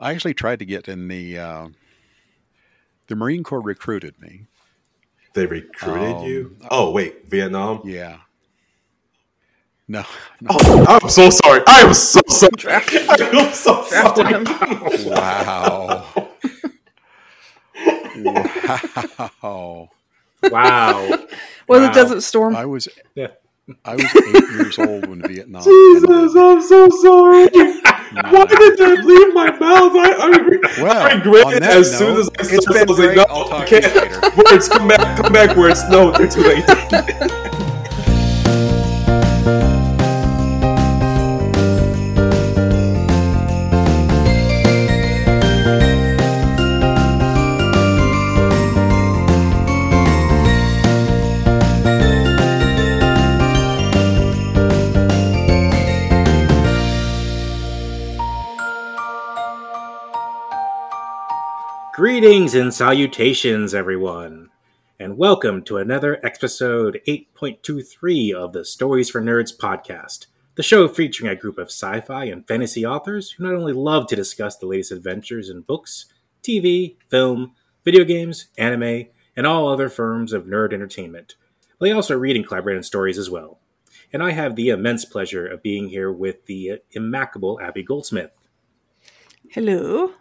I actually tried to get in the uh, the Marine Corps recruited me. They recruited Um, you? Oh, wait, Vietnam? Yeah. No. no. Oh, I'm so sorry. I am so sorry. Drafted, I'm so drafted sorry. him. Wow. wow. Wow. Was Wow. it Desert Storm? I was Yeah. I was eight years old when Vietnam. Jesus, ended. I'm so sorry. Why did that leave my mouth? I, I, Well, I regret it as soon as I started. I was like, no, I'll you talk to you can't. Words, come back, come back, words. No, they're too late. Greetings and salutations, everyone, and welcome to another episode 8.23 of the Stories for Nerds podcast, the show featuring a group of sci fi and fantasy authors who not only love to discuss the latest adventures in books, TV, film, video games, anime, and all other forms of nerd entertainment, but they also read and collaborate on stories as well. And I have the immense pleasure of being here with the immaculable Abby Goldsmith Hello.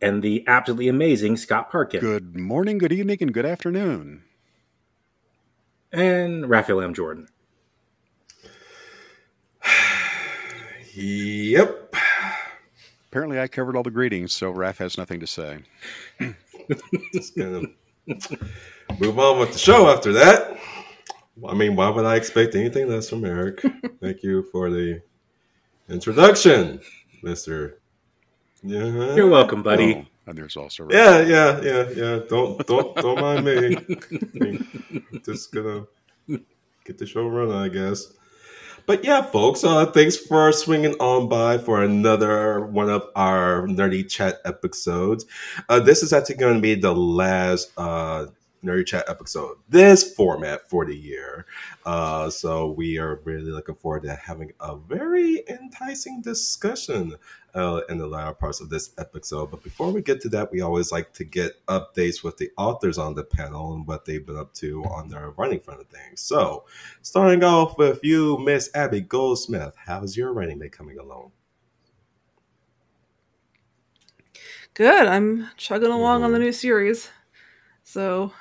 And the absolutely amazing Scott Parkin. Good morning, good evening, and good afternoon. and Raphael M. Jordan. yep. Apparently, I covered all the greetings, so Raph has nothing to say. Just gonna move on with the show after that. I mean, why would I expect anything less from Eric? Thank you for the introduction, Mister. Yeah, You're welcome, buddy. Oh, and there's also Raph. Yeah, yeah, yeah, yeah. Don't, don't, don't mind me. Just gonna get the show running, I guess. But yeah, folks, uh, thanks for swinging on by for another one of our nerdy chat episodes. Uh, this is actually going to be the last uh, nerdy chat episode, this format for the year. Uh, so we are really looking forward to having a very enticing discussion uh, in the latter parts of this episode. But before we get to that, we always like to get updates with the authors on the panel and what they've been up to on their writing front of things. So, starting off with you, Miss Abby Goldsmith, how's your writing been coming along? Good. I'm chugging along on the Mhm. new series. So,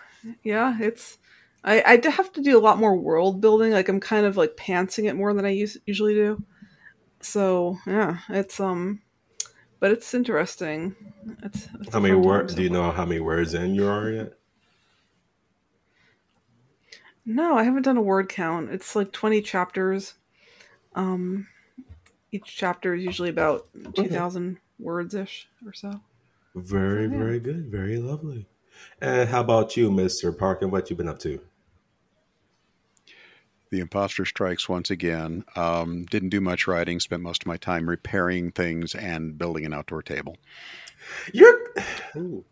yeah, it's. I, I have to do a lot more world building. Like I'm kind of like pantsing it more than I us- usually do. So yeah, it's um, but it's interesting. It's, it's How many words so do you know how many words in you are yet? No, I haven't done a word count. It's like 20 chapters. Um, each chapter is usually about 2,000 words ish or so. Very, Yeah. very good. Very lovely. And how about you, Mr. Parkin? What you been up to? The imposter strikes once again. Um, didn't do much writing. Spent most of my time repairing things and building an outdoor table. You're Ooh.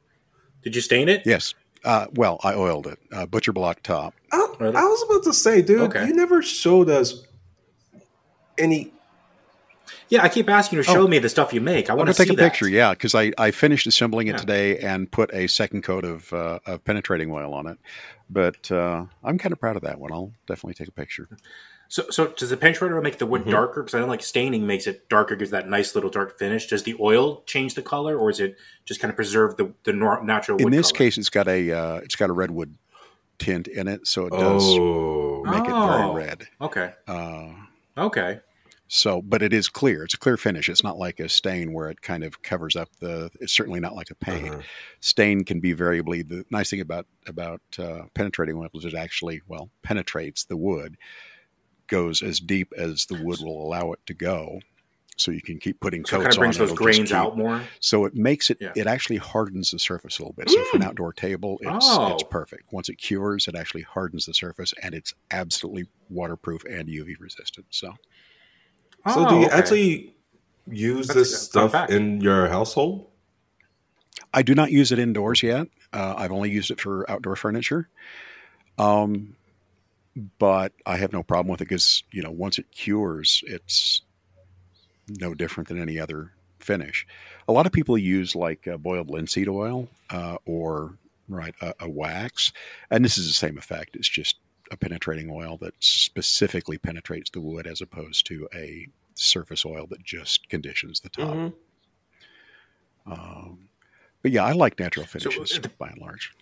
Did you stain it? Yes. Uh, well, I oiled it. Uh, butcher block top. I, I was about to say, dude, Okay. you never showed us any. Yeah, I keep asking you to Oh. show me the stuff you make. I want gonna to see take a that. picture. Yeah, because I, I finished assembling it Yeah. today and put a second coat of, uh, of penetrating oil on it. But uh, I'm kind of proud of that one. I'll definitely take a picture. So, so does the penetrator make the wood Mhm. darker? Because I know like staining makes it darker, gives that nice little dark finish. Does the oil change the color, or is it just kind of preserve the the nor- natural? In this color? case, it's got a uh, it's got a redwood tint in it, so it does Oh, make it Oh. very red. okay, Uh, okay, So, but it is clear. It's a clear finish. It's not like a stain where it kind of covers up the. It's certainly not like a paint. Uh-huh. Stain can be variably. The nice thing about about uh, penetrating oil is it actually well penetrates the wood, goes as deep as the wood will allow it to go. So you can keep putting so it kind of brings on. those grains keep- out more. So it makes it. Yeah. It actually hardens the surface a little bit. So for an outdoor table, it's Oh. it's perfect. Once it cures, it actually hardens the surface, and it's absolutely waterproof and UV resistant. So So, Oh, do you okay. actually use That's this stuff fact. in your household? I do not use it indoors yet. Uh, I've only used it for outdoor furniture. Um, but I have no problem with it because you know once it cures, it's no different than any other finish. A lot of people use like uh, boiled linseed oil uh, or right a, a wax, and this is the same effect. It's just a penetrating oil that specifically penetrates the wood as opposed to a surface oil that just conditions the top. Mhm. Um, but yeah, I like natural So, finishes uh, by and large.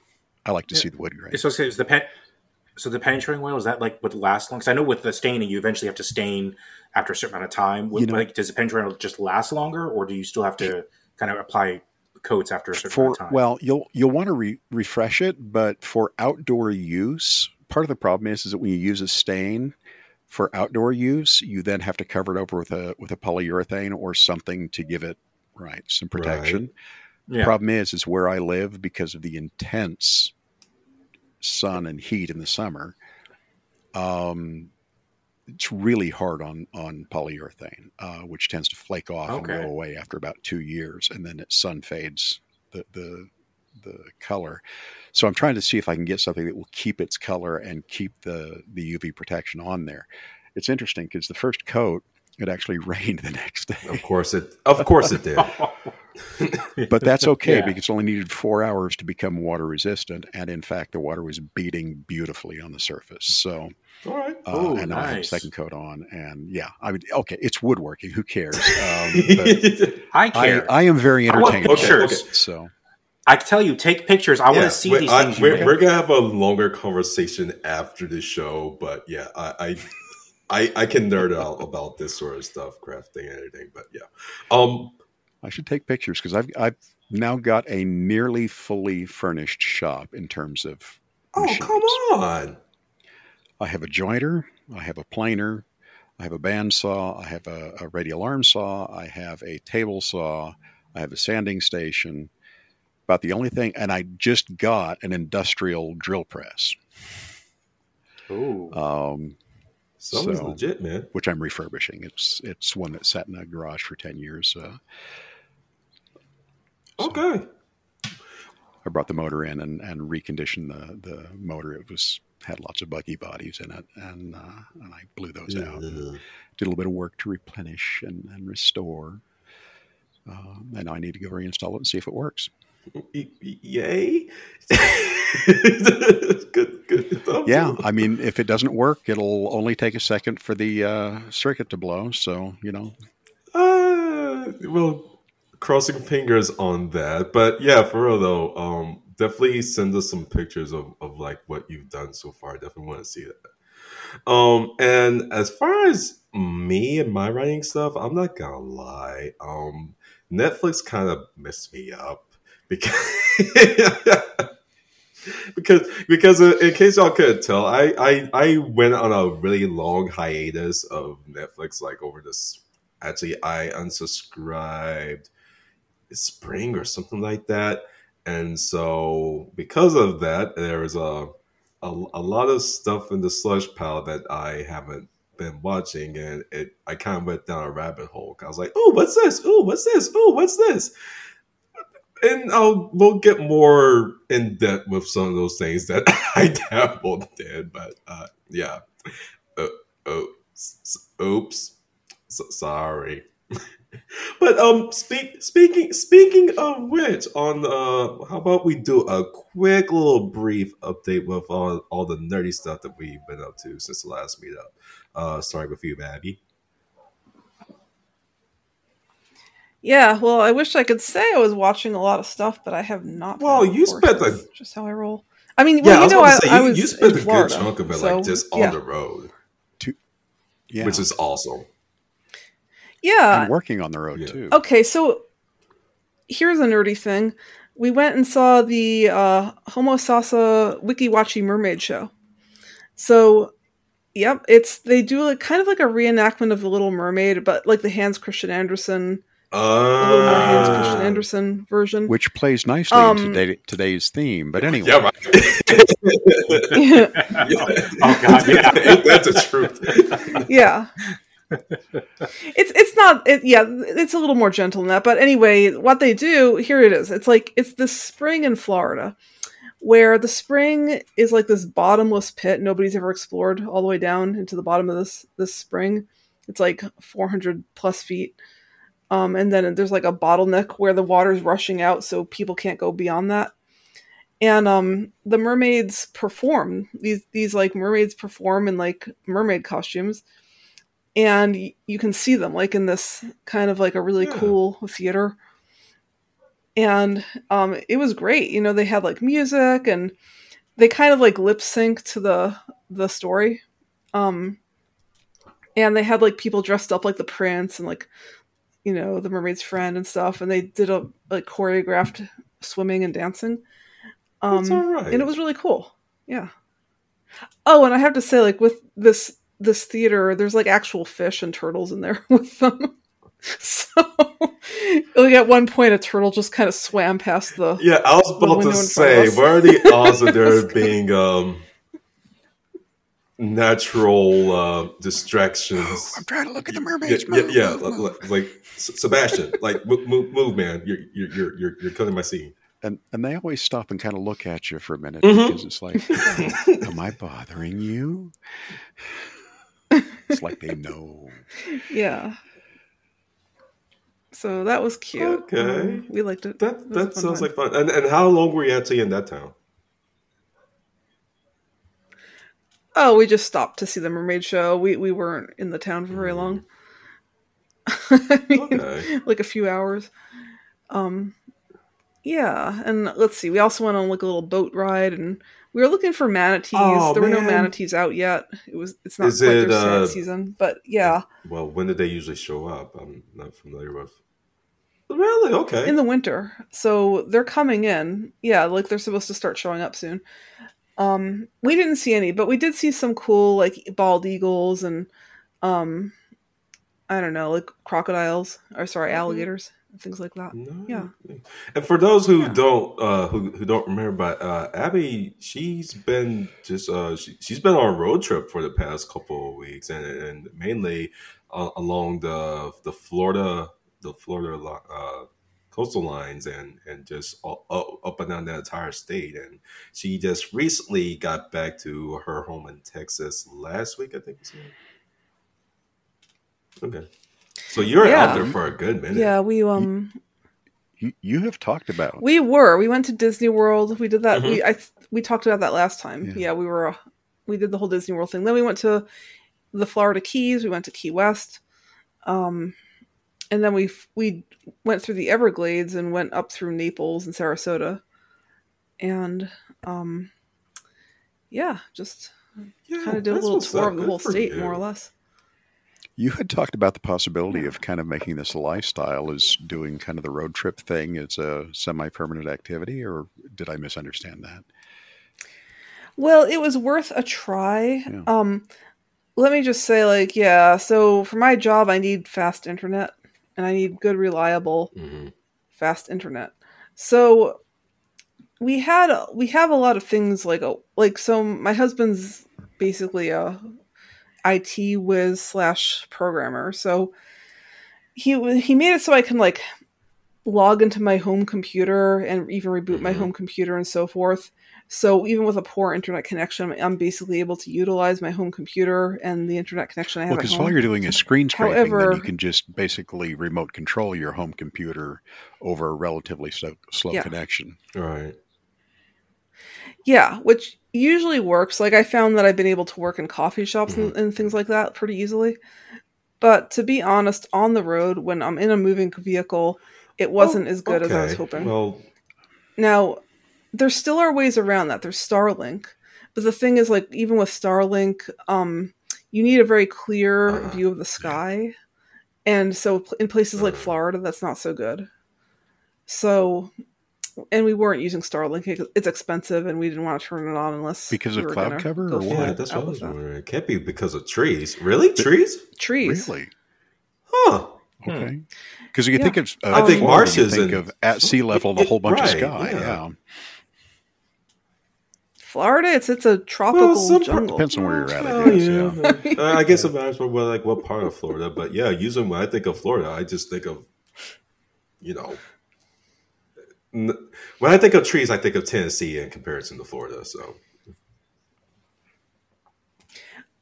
I like to Yeah. see the wood grain. So, so is the pen, so the penetrating oil is that like what lasts long? Because I know with the staining, you eventually have to stain after a certain amount of time. With, You know- like, does the penetrating oil just last longer, or do you still have to kind of apply coats after a certain for amount of time? well you'll you'll want to re- refresh it but for outdoor use part of the problem is is that when you use a stain for outdoor use you then have to cover it over with a with a polyurethane or something to give it right some Right. protection yeah. problem is is where i live because of the intense sun and heat in the summer um it's really hard on on polyurethane, uh, which tends to flake off and go away after about two years, and then it sun fades the the the color. So I'm trying to see if I can get something that will keep its color and keep the the UV protection on there. It's interesting because the first coat it actually rained the next day, Of course it. Of course it did. but that's okay Yeah. because it only needed four hours to become water resistant, and in fact the water was beating beautifully on the surface. So All right. uh, Oh, and now I have a nice. second coat on, and yeah, I mean, okay, it's woodworking. Who cares? Um, but I care. I, I am very I want entertained. pictures. it, So can tell you, take pictures. I want to see we- these I- things. you we're, we're gonna have a longer conversation after the show, but yeah, I, I, I, I can nerd out about this sort of stuff, crafting and everything. But yeah, um, I should take pictures because I've I've now got a nearly fully furnished shop in terms of. oh machines. come on, I have a jointer, I have a planer, I have a bandsaw, I have a, a radial arm saw, I have a table saw, I have a sanding station. About the only thing, and I just got an industrial drill press, Ooh. um, So- legit, man. which I'm refurbishing. It's it's one that sat in a garage for ten years. Uh, so Okay, I brought the motor in and, and reconditioned the the motor. It was had lots of buggy bodies in it, and uh, and I blew those out. Did a little bit of work to replenish and, and restore. Um, and I need to go reinstall it and see if it works. Yay! good, good. Yeah. I mean, if it doesn't work, it'll only take a second for the uh, circuit to blow. So you know, Uh, well, crossing fingers on that. But yeah, for real though, um, definitely send us some pictures of, of like what you've done so far. Definitely want to see that. Um, and as far as me and my writing stuff, I'm not gonna lie. Um, Netflix kind of messed me up because because because in case y'all couldn't tell, I, I I went on a really long hiatus of Netflix like over this actually I unsubscribed spring or something like that. And so because of that, there's a, a a lot of stuff in the slush pile that I haven't been watching and it I kind of went down a rabbit hole. I was like, oh, what's this? Oh, what's this? Oh, what's this? And I'll we'll get more in depth with some of those things that I dabbled in, but uh, yeah. Uh, oh, s- s- oops. So, sorry. but um speak speaking speaking of which on uh how about we do a quick little brief update with all, all the nerdy stuff that we've been up to since the last meetup. Uh starting with you, Babby. Yeah, well, I wish I could say I was watching a lot of stuff, but I have not. Well, you course. spent That's a- just how I roll. I mean, Yeah, well, I you was know, about I, to say I you, was you spent in a Florida, good chunk of it so, like just yeah. on the road, yeah, which is awesome. Yeah. and working on the road Yeah. too. Okay, so here's a nerdy thing. We went and saw the uh, Homo Sasa Weeki Wachee Mermaid Show. So, yep, it's they do like kind of like a reenactment of the Little Mermaid, but like the Hans Christian Andersen, a little Hans Uh, Christian Andersen version. which plays nicely Um, into today, today's theme. But anyway, yeah, right. yeah. Oh, God, yeah. That's the truth. yeah it's it's not it, yeah it's a little more gentle than that but anyway what they do here it is it's like it's the spring in florida where the spring is like this bottomless pit nobody's ever explored all the way down into the bottom of this this spring it's like 400 plus feet Um, and then there's like a bottleneck where the water's rushing out, so people can't go beyond that. And um, the mermaids perform these these like mermaids perform in like mermaid costumes, and y- you can see them like in this kind of like a really Yeah. cool theater. And um, it was great. You know, they had like music and they kind of like lip sync to the the story. Um, and they had like people dressed up like the prince and like you know the mermaid's friend and stuff and they did a like choreographed swimming and dancing. Um all right. and it was really cool. Yeah. Oh and i have to say like with this this theater there's like actual fish and turtles in there with them. So like at one point a turtle just kind of swam past the Yeah, I was about to say, what are the odds of there being um, natural uh, distractions? I'm trying to look at the mermaids. yeah, Move, yeah, move, like, move. like- like Sebastian, like move, move, move, man, you're you're you're you're, you're killing my scene. And and they always stop and kind of look at you for a minute Mhm. because it's like, am I bothering you? It's like they know. yeah so that was cute Okay. Um, we liked it That It was a that fun sounds time. like fun. And and how long were you actually in that town? Oh, we just stopped to see the mermaid show. We we weren't in the town for very long. I mean, Okay. like a few hours. Um yeah, and let's see. We also went on like a little boat ride and we were looking for manatees. Oh, there were no manatees out yet. It was it's not Is quite it, their uh, season, but yeah, Well, when did they usually show up? I'm not familiar with. Really? Okay. in the winter. So they're coming in. Yeah, like they're supposed to start showing up soon. Um we didn't see any, but we did see some cool like bald eagles and um I don't know, like crocodiles or sorry, Mhm. alligators and things like that. No. Yeah. And for those who Yeah. don't uh who, who don't remember but uh Abby she's been just uh she, she's been on a road trip for the past couple of weeks and and mainly uh, along the the Florida the Florida uh coastal lines and and just all, up, up and down the entire state and she just recently got back to her home in Texas last week I think you. Okay. So you're Yeah. out there for a good minute. Yeah, we um You, you have talked about we were. We went to Disney World. We did that. Mhm. We I we talked about that last time. Yeah. Yeah, we were uh, we did the whole Disney World thing. Then we went to the Florida Keys. We went to Key West. Um and then we f- we went through the Everglades and went up through Naples and Sarasota. And um yeah, just Yeah, kind of did a little tour of the whole state you. more or less. You had talked about the possibility of kind of making this a lifestyle, as doing kind of the road trip thing as a semi-permanent activity, or did I misunderstand that? Well, it was worth a try. Yeah. Um, let me just say, like, yeah. So for my job, I need fast internet, and I need good, reliable, Mhm. fast internet. So we had we have a lot of things like a like so. My husband's basically a IT whiz slash programmer, so he he made it so I can like log into my home computer and even reboot my Mhm. home computer and so forth. So even with a poor internet connection, I'm basically able to utilize my home computer and the internet connection I have Well, at because home. all you're doing is screen scraping, then However- you can just basically remote control your home computer over a relatively slow, slow Yeah. connection. All right. Yeah, which usually works. Like I found that I've been able to work in coffee shops Mm-hmm. and, and things like that pretty easily. But to be honest, on the road when I'm in a moving vehicle, it wasn't Oh, as good as I was hoping. Well, Now, there still are ways around that. There's Starlink, but the thing is, like, even with Starlink, um, you need a very clear Uh, view of the sky, and so in places like Uh. Florida, that's not so good. So, and we weren't using Starlink; it's expensive, and we didn't want to turn it on unless Because we of were cloud cover or what? yeah, that's what I was with that. wondering. It can't be because of trees. Really? Trees? Trees. Really? Huh. Okay. Because you Yeah. think of, uh, I think Florida, marshes think and- of at sea level, the whole bunch Right, of sky. yeah. Yeah. Florida, it's it's a tropical some par- jungle. Depends on where you're at, I Oh, guess. yeah. Uh, I guess it matters for well, like what part of Florida, but yeah, usually when I think of Florida, I just think of, you know, n- when I think of trees, I think of Tennessee in comparison to Florida. So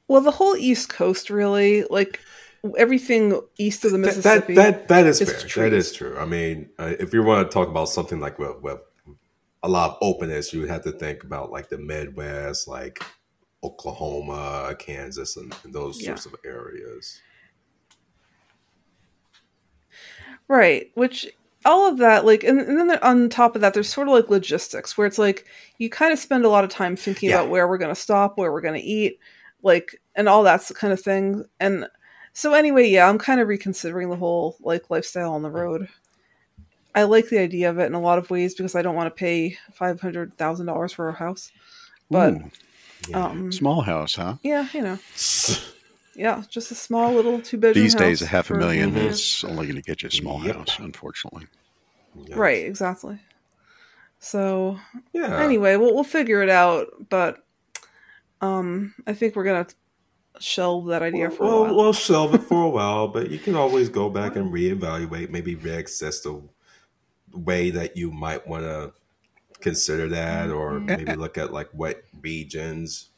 Well, the whole East Coast, really, like everything east of the Mississippi. that, that, that is is fair. Trees. is true. I mean, uh, if you want to talk about something like with, with a lot of openness, you would have to think about like the Midwest, like Oklahoma, Kansas, and, and those Yeah. sorts of areas. Right, which all of that, like, and, and then on top of that, there's sort of like logistics where it's like you kind of spend a lot of time thinking Yeah. about where we're going to stop, where we're going to eat, like, and all that kind of thing. And so, anyway, yeah, I'm kind of reconsidering the whole like lifestyle on the road. I like the idea of it in a lot of ways because I don't want to pay five hundred thousand dollars for a house. But Ooh, Yeah. um, small house, huh? yeah, you know, yeah, just a small little two bedroom. These days, a half a for- million Mhm. is only going to get you a small Yep. house, unfortunately. Yeah. Right, exactly. So Yeah. anyway, we'll we'll figure it out, but um I think we're gonna shelve that idea for a Well, while. we'll shelve it for a while, but you can always go back and reevaluate, maybe reassess the way that you might want to consider that, or Mm-hmm. maybe look at like what regions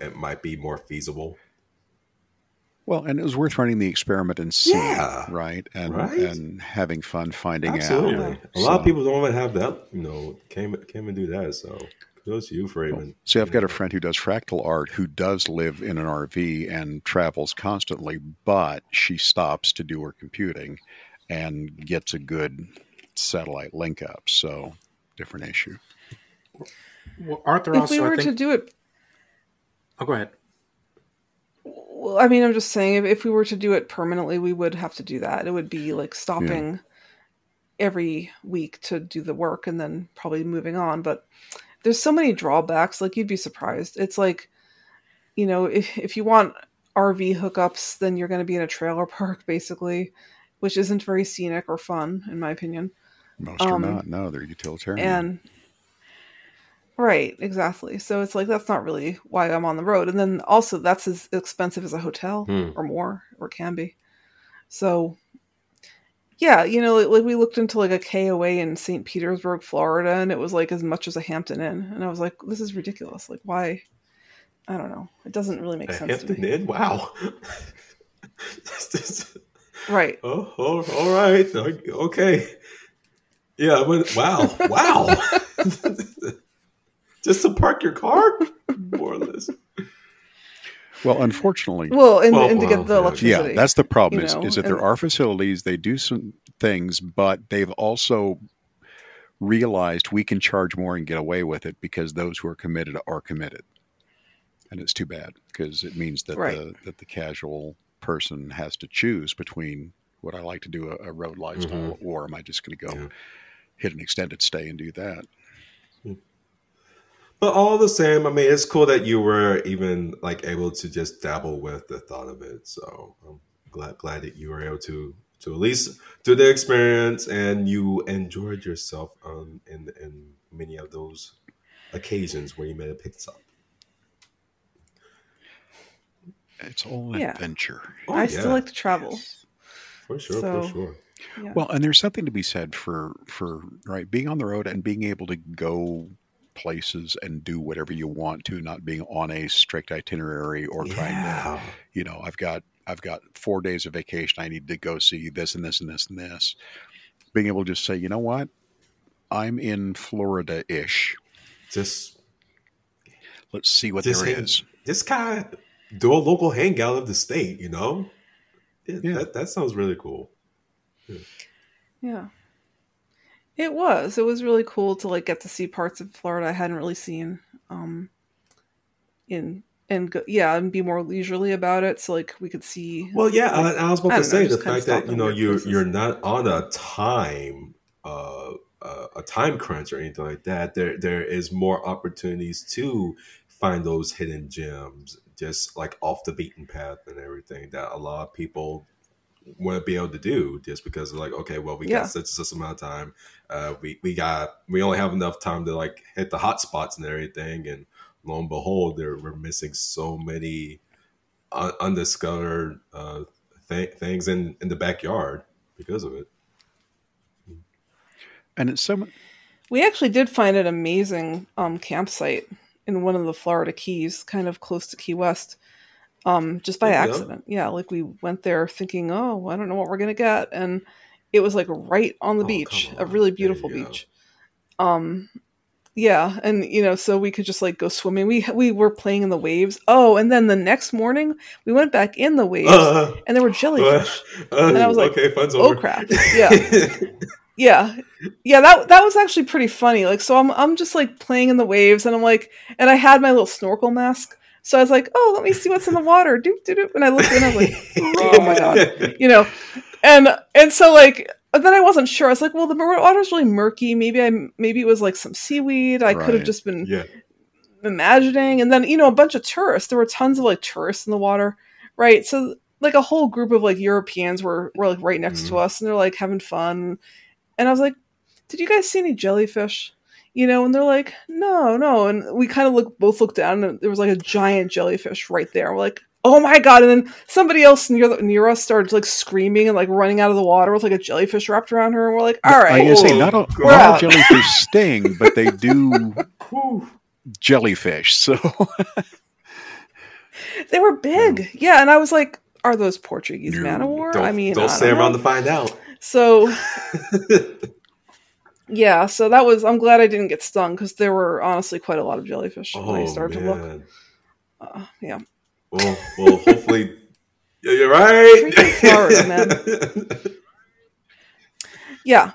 it might be more feasible. Well, and it was worth running the experiment and seeing, Yeah. right? And Right. and having fun finding Absolutely, out. a lot of people don't even have that. You know, came came and do that. So kudos to you for even. See, I've got a friend who does fractal art who does live in an RV and travels constantly, but she stops to do her computing and gets a good satellite link up. So, different issue. Well, aren't there if also? we were I think, to do it oh, go ahead. well, I mean I'm just saying if, if we were to do it permanently we would have to do that. It would be like stopping every week to do the work and then probably moving on. But there's so many drawbacks, like you'd be surprised. It's like, you know, if if you want RV hookups, then you're gonna be in a trailer park basically, which isn't very scenic or fun, in my opinion. Most Um, are not. No, they're utilitarian. and right exactly so it's like that's not really why i'm on the road and then also that's as expensive as a hotel Hmm. or more or can be so yeah you know like, like we looked into like a koa in st petersburg florida and it was like as much as a hampton inn and i was like this is ridiculous like why i don't know it doesn't really make A sense to Hampton me Inn? Wow. right oh, all, all right. Okay. Yeah, but wow. Wow. Just to park your car? More or less. well, unfortunately, well and, Well, and to well, get the yeah. electricity yeah, that's the problem. you is, know, is that and- there are facilities they do some things, but they've also realized we can charge more and get away with it because those who are committed are committed, and it's too bad because it means that Right. the that the casual person has to choose between would I like to do a, a road lifestyle mm-hmm. or am I just going to go Yeah. Hit an extended stay and do that? But all the same, I mean, it's cool that you were even like able to just dabble with the thought of it. So I'm glad glad that you were able to to at least do the experience and you enjoyed yourself um, in in many of those occasions where you made a pit up. It's all an Yeah. adventure. Oh, i yeah. still like to travel For sure, So- for sure. Yeah. Well, and there's something to be said for for right being on the road and being able to go places and do whatever you want to, not being on a strict itinerary or trying to, you know, I've got I've got four days of vacation. I need to go see this and this and this and this. Being able to just say, you know what, I'm in Florida ish. Just Let's see what there hang- is. just kind of do a local hangout of the state, you know? Yeah, Yeah. That, that sounds really cool. Yeah. It was. It was really cool to like get to see parts of Florida I hadn't really seen. Um in and go, yeah, and be more leisurely about it so like we could see Well, yeah, I, I was about I to don't know, say the fact that you know weird you places. you're not on a time uh, uh, a time crunch or anything like that. There there is more opportunities to find those hidden gems, just like off the beaten path and everything that a lot of people want to be able to do just because like okay well we Yeah. got such and such amount of time uh we we got we only have enough time to like hit the hot spots and everything and lo and behold there we're missing so many un- undiscovered uh th- things in in the backyard because of it And it's so We actually did find an amazing um, campsite in one of the Florida Keys, kind of close to Key West. Um, just by Yeah. accident. Yeah, like we went there thinking, oh, I don't know what we're gonna get, and it was like right on the Oh, beach, come a really beautiful you go. beach. Um, yeah, and you know, so we could just like go swimming. We we were playing in the waves. Oh, and then the next morning we went back in the waves, Uh, and there were jellyfish. uh, And I was like, okay, fun's oh over. crap! Yeah, yeah yeah that that was actually pretty funny like so i'm i'm just like playing in the waves and i'm like and i had my little snorkel mask so i was like oh let me see what's in the water. Doop doop doop. And i looked in i was like oh my god you know? And and so like then i wasn't sure. I was like well the water's really murky. Maybe i maybe it was like some seaweed i could have just been Yeah. imagining. And then you know a bunch of tourists. There were tons of like tourists in the water right? So like a whole group of like europeans were were like right next to Mhm. us and they're like having fun. And i was like did you guys see any jellyfish you know and they're like no no and we kind of look both look down and there was like a giant jellyfish right there we're like oh my god and then somebody else near the, near us started like screaming and like running out of the water with like a jellyfish wrapped around her and we're like all right I right gotta say, not all, not all jellyfish sting, but they do jellyfish. So They were big, yeah. And I was like, "Are those Portuguese man o' war?" I mean, don't I stay don't around know. to find out. So yeah, so that was. I'm glad I didn't get stung because there were honestly quite a lot of jellyfish when I Oh started to look. Uh, yeah, Well, well, hopefully, yeah, you're right. Florida, yeah.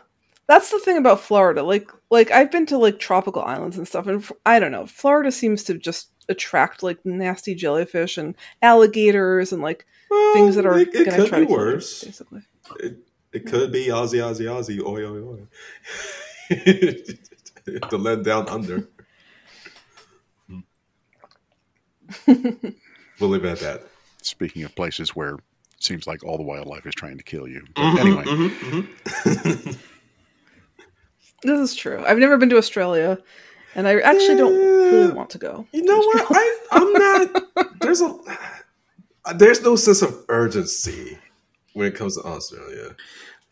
That's the thing about Florida. Like, like I've been to like tropical islands and stuff, and I don't know. Florida seems to just attract like nasty jellyfish and alligators and like Well, things that are it, could try be kill you, worse. basically. It, it could be Aussie, Aussie, Aussie, oi, oi, oi. the land down under. we'll leave it at that. speaking of places where it seems like all the wildlife is trying to kill you. But Mhm, anyway, mhm, mhm. This is true. I've never been to Australia, and I actually don't really want to go. You know what? I, I'm not. There's a. There's no sense of urgency when it comes to Australia.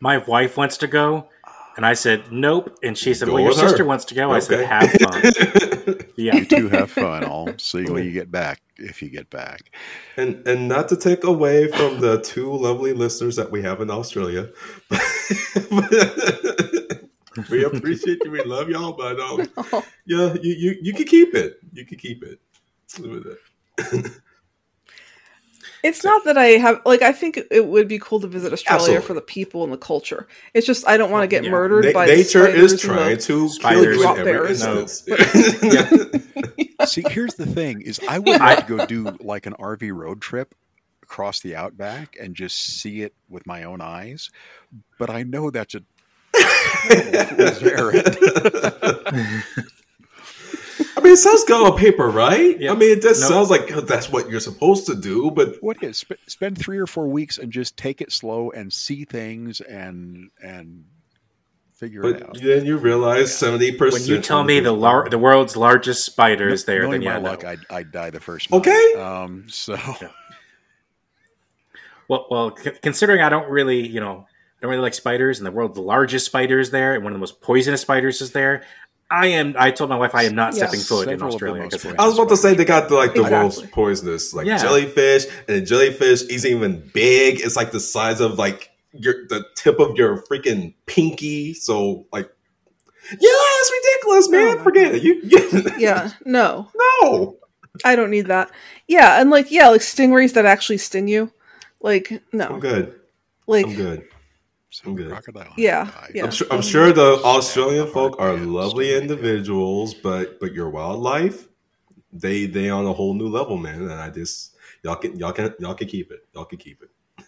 My wife wants to go, and I said nope. And she said, Go "Well, your with her. sister wants to go." I said, "Have fun." Yeah, you two have fun. I'll see when you get back, if you get back. and and not to take away from the two lovely listeners that we have in Australia, we appreciate you. We love y'all, but um, yeah, you, you you can keep it. You can keep it. With it. It's not that I have like I think it would be cool to visit Australia Absolutely. for the people and the culture. It's just I don't want to get Yeah. murdered Na- by the nature is spiders and the- trying to kill Spiders. you Drop in every bears. No. instance. See, here's the thing: is I would like to go do like an RV road trip across the outback and just see it with my own eyes, but I know that's a I mean, it sounds good on paper, right? Yeah. I mean, it just No. sounds like that's what you're supposed to do, but what is sp- spend three or four weeks and just take it slow and see things and and figure it out. but then you realize seventy percent. when you tell me the lar- the world's largest spider is there, Knowing then yeah, my no. luck, I'd, I'd die the first. Okay. Um. So Well, well, c- considering I don't really, you know, I don't really like spiders, and the world's largest spider is there, and one of the most poisonous spiders is there. I am. I told my wife I am not Yeah. stepping foot in Several of Australia. most 'cause- poisonous I was about to say they got the, like the Exactly. most poisonous, like Yeah. jellyfish, and the jellyfish isn't even big. It's like the size of like your the tip of your freaking pinky. So like, yeah, it's ridiculous, man. My Forget it. You, you Yeah, no. no. I don't need that. Yeah, and like yeah, like stingrays that actually sting you. Like no, I'm good. Like I'm good. So I'm good. crocodile. Yeah, I- yeah. I'm sure, I'm sure the Australian folk are lovely individuals, but but your wildlife, they they on a whole new level, man. And I just y'all can y'all can y'all can keep it. Y'all can keep it.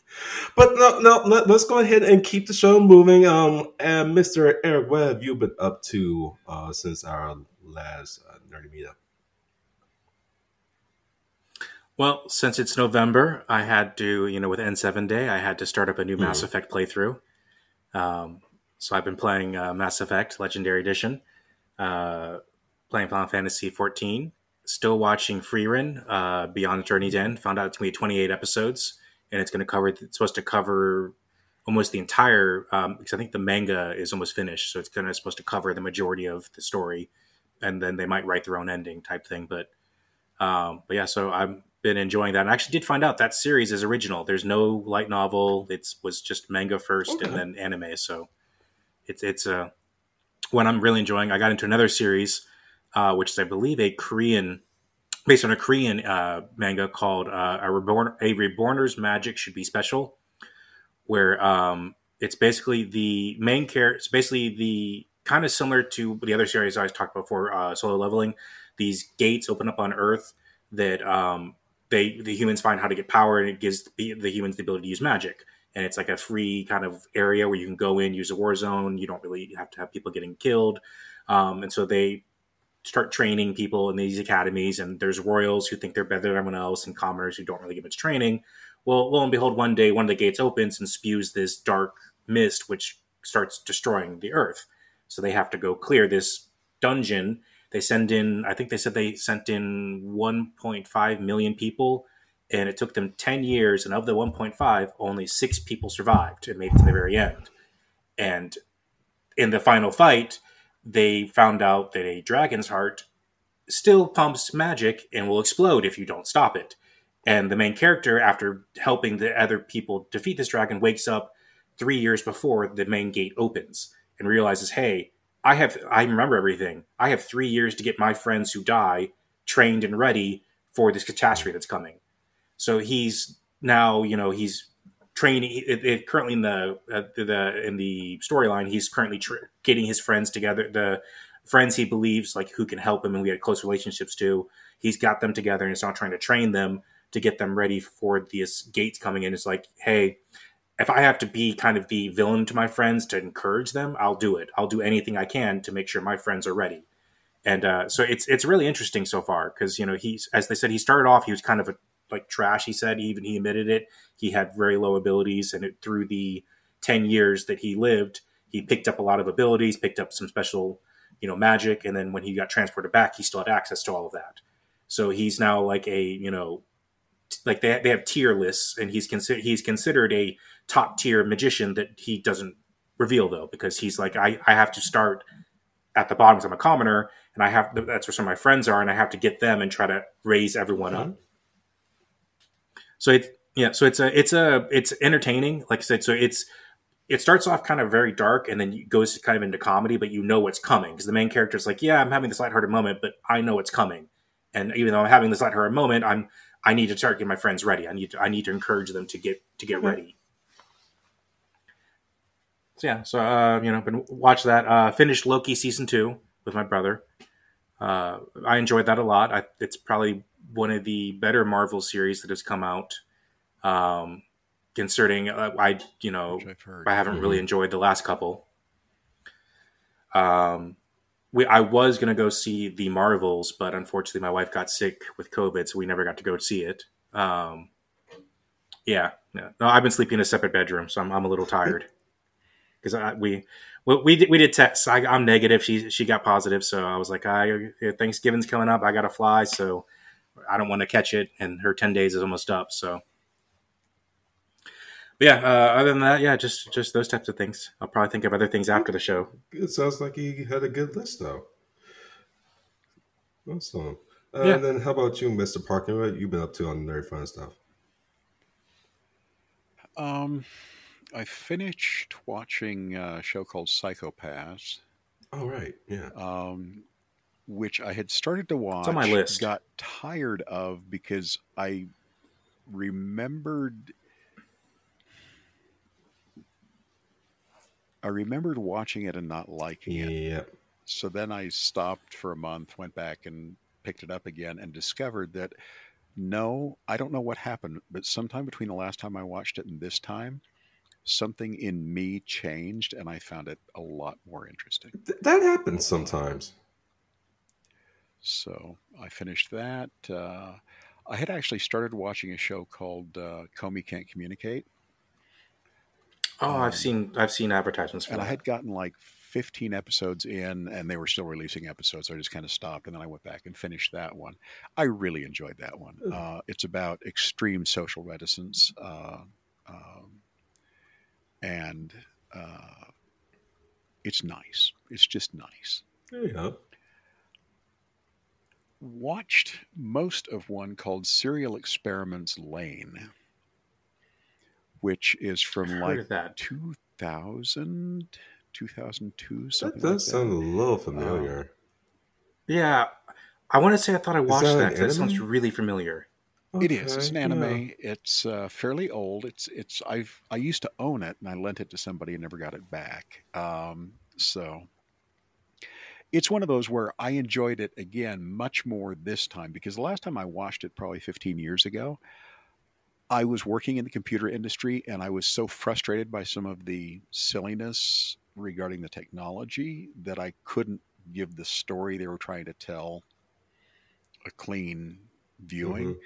But no, no. Let, us go ahead and keep the show moving. Um, and Mr. Eric, what have you been up to uh, since our last uh, nerdy meetup? Well, since it's November, I had to, you know, with N7 Day, I had to start up a new Hmm. Mass Effect playthrough. Um, so I've been playing uh, Mass Effect Legendary Edition, uh, playing Final Fantasy 14, still watching Frieren, uh, Beyond Journey's End. Found out it's going to be 28 episodes, and it's going to cover, it's supposed to cover almost the entire, um, because I think the manga is almost finished, so it's going to supposed to cover the majority of the story, and then they might write their own ending type thing. But um, but yeah, so I'm been enjoying that. And I actually did find out that series is original. There's no light novel. It was just manga first Okay. and then anime. So it's it's uh, one I'm really enjoying. I got into another series, uh, which is I believe a Korean, based on a Korean uh, manga called uh, a reborn a Returner's magic should be special, where um, it's basically the main character. It's basically the kind of similar to the other series I was talked about before, uh, solo leveling. These gates open up on Earth that um, they the humans find how to get power, and it gives the, the humans the ability to use magic. And it's like a free kind of area where you can go in, use a war zone. You don't really have to have people getting killed. Um, and so they start training people in these academies, and there's royals who think they're better than everyone else, and commoners who don't really get much training. Well, lo and behold, one day one of the gates opens and spews this dark mist, which starts destroying the earth. So they have to go clear this dungeon. They send in, I think they said they sent in 1.5 million people, and it took them 10 years. And of the 1.5, only six people survived and made it to the very end. And in the final fight, they found out that a dragon's heart still pumps magic and will explode if you don't stop it. And the main character, after helping the other people defeat this dragon, wakes up three years before the main gate opens and realizes, hey, I have I remember everything. I have three years to get my friends who die trained and ready for this catastrophe that's coming. So he's now, you know, he's training. It, it, currently in the uh, the in the storyline, he's currently tr- getting his friends together. The friends he believes like who can help him and we had close relationships to. He's got them together and is now trying to train them to get them ready for these gates coming in. It's like, hey, if I have to be kind of the villain to my friends to encourage them, I'll do it. I'll do anything I can to make sure my friends are ready. And uh, so it's it's really interesting so far because you know he's as they said he started off he was kind of a like trash. He said even he admitted it. He had very low abilities, and it, through the ten years that he lived, he picked up a lot of abilities, picked up some special you know magic, and then when he got transported back, he still had access to all of that. So he's now like a you know like they they have tier lists, and he's considered he's considered a top tier magician that he doesn't reveal though because he's like I, I have to start at the bottom because I'm a commoner and I have that's where some of my friends are and I have to get them and try to raise everyone up. Mm-hmm. So it's yeah, so it's a it's a it's entertaining. Like I said, so it's it starts off kind of very dark and then goes kind of into comedy, but you know what's coming because the main character is like, yeah, I'm having this lighthearted moment, but I know it's coming. And even though I'm having this lighthearted moment, I'm I need to start getting my friends ready. I need to I need to encourage them to get to get mm-hmm. ready. So yeah, so uh, you know, I've been watch that. Uh, finished Loki season two with my brother. Uh, I enjoyed that a lot. I, it's probably one of the better Marvel series that has come out. Um, concerning, uh, I you know. I haven't really enjoyed the last couple. Um, we I was gonna go see the Marvels, but unfortunately, my wife got sick with COVID, so we never got to go see it. Um, yeah, yeah. No, I've been sleeping in a separate bedroom, so I'm, I'm a little tired because we we we did, we did tests. I, I'm negative. She she got positive, so I was like, I Thanksgiving's coming up. I got to fly, so I don't want to catch it. And her ten days is almost up, so. But yeah. Uh, other than that, yeah, just just those types of things. I'll probably think of other things after the show. It sounds like he had a good list, though. Awesome. Uh, Yeah. And then, how about you, Mister Parker? What you've been up to on nerd fun stuff? Um, I finished watching a show called Psycho-Pass, Oh, right, yeah. um, which I had started to watch. on my list. Got tired of because I remembered. I remembered watching it and not liking it. So then I stopped for a month, went back and picked it up again, and discovered that no, I don't know what happened, but sometime between the last time I watched it and this time, something in me changed, and I found it a lot more interesting. Th- that happens sometimes. So I finished that. Uh, I had actually started watching a show called uh, Komi Can't Communicate, Oh, Um, I've seen I've seen advertisements for and I had gotten like 15 episodes in, and they were still releasing episodes. So I just kind of stopped, and then I went back and finished that one. I really enjoyed that one. Uh, it's about extreme social reticence, uh, um, and uh, it's nice. It's just nice. There you go. watched most of one called Serial Experiments Lain, which is from Heard like of that. 2000, 2002, That something does like sound a little familiar. Yeah, I want to say I thought I watched that that. that sounds really familiar. It is. It's an anime. yeah. It's uh, fairly old. It's it's I've I used to own it and I lent it to somebody and never got it back. Um, so it's one of those where I enjoyed it again much more this time because the last time I watched it probably 15 years ago, I was working in the computer industry and I was so frustrated by some of the silliness regarding the technology that I couldn't give the story they were trying to tell a clean viewing Mhm.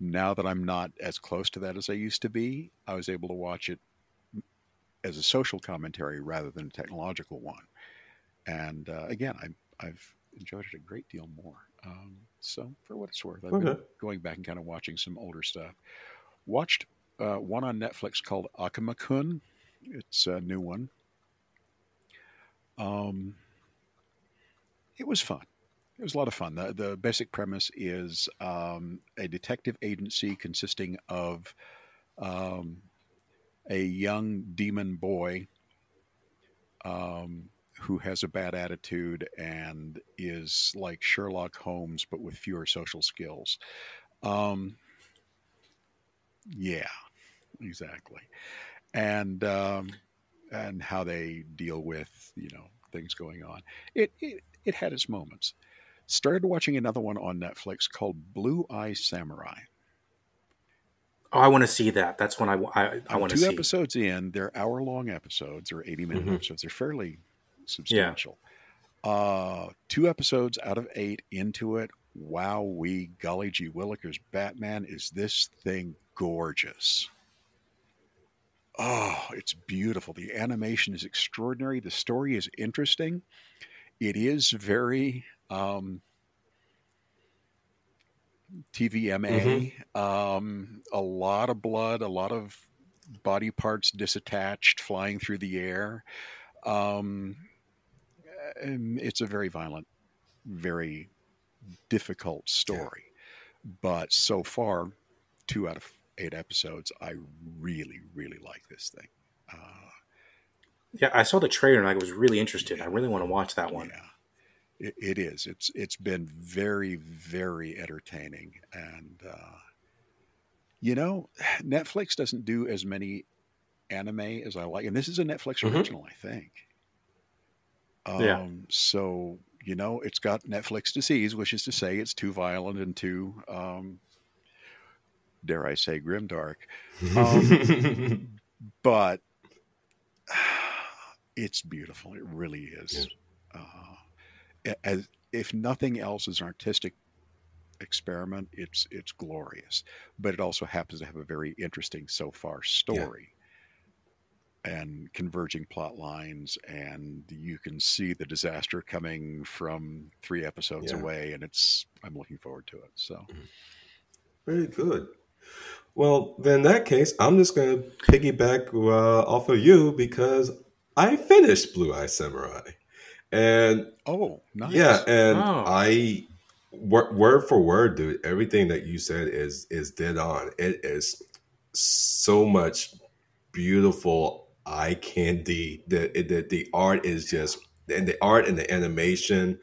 Now that I'm not as close to that as I used to be, I was able to watch it as a social commentary rather than a technological one. And uh, again, I, I've enjoyed it a great deal more. Um, so, for what it's worth, I've been going back and kind of watching some older stuff. Watched uh, one on Netflix called Akuma-kun. It's a new one. Um, it was fun. It was a lot of fun. The, the basic premise is um, a detective agency consisting of um, a young demon boy um, who has a bad attitude and is like Sherlock Holmes, but with fewer social skills. Um, yeah, exactly. And um, and how they deal with you know things going on. It it, it had its moments. Started watching another one on Netflix called Blue Eye Samurai. Oh, I want to see that. That's when I, I, I want to see. two episodes in. They're hour long episodes or 80 minute Mhm. episodes. They're fairly substantial. Uh, two episodes out of eight into it. Wow, we golly gee willikers, Batman is this thing gorgeous. Oh, it's beautiful. The animation is extraordinary. The story is interesting. It is very um, TVMA. Um, a lot of blood, a lot of body parts disattached, flying through the air. Um, it's a very violent, very difficult story. But so far, two out of eight episodes, I really, really like this thing. Uh, Yeah, I saw the trailer and I was really interested. I really want to watch that one. Yeah, it, it is. It's it's been very very entertaining, and uh, you know, Netflix doesn't do as many anime as I like, and this is a Netflix Mhm. original, I think. Um, Yeah. So you know, it's got Netflix disease, which is to say, it's too violent and too, um, dare I say, grimdark. Um, but it's beautiful. It really is. Uh, a- as if nothing else is an artistic experiment, it's it's glorious. But it also happens to have a very interesting so far story. And converging plot lines, and you can see the disaster coming from three episodes Yeah. away, and it's I'm looking forward to it. So Very good. Well, then in that case, I'm just going to piggyback uh, off of you because I finished Blue Eye Samurai. And oh, nice. yeah, and Oh. I word, word for word, dude, everything that you said is is dead on. It is so much beautiful eye candy. The the, the art is just and the art and the animation.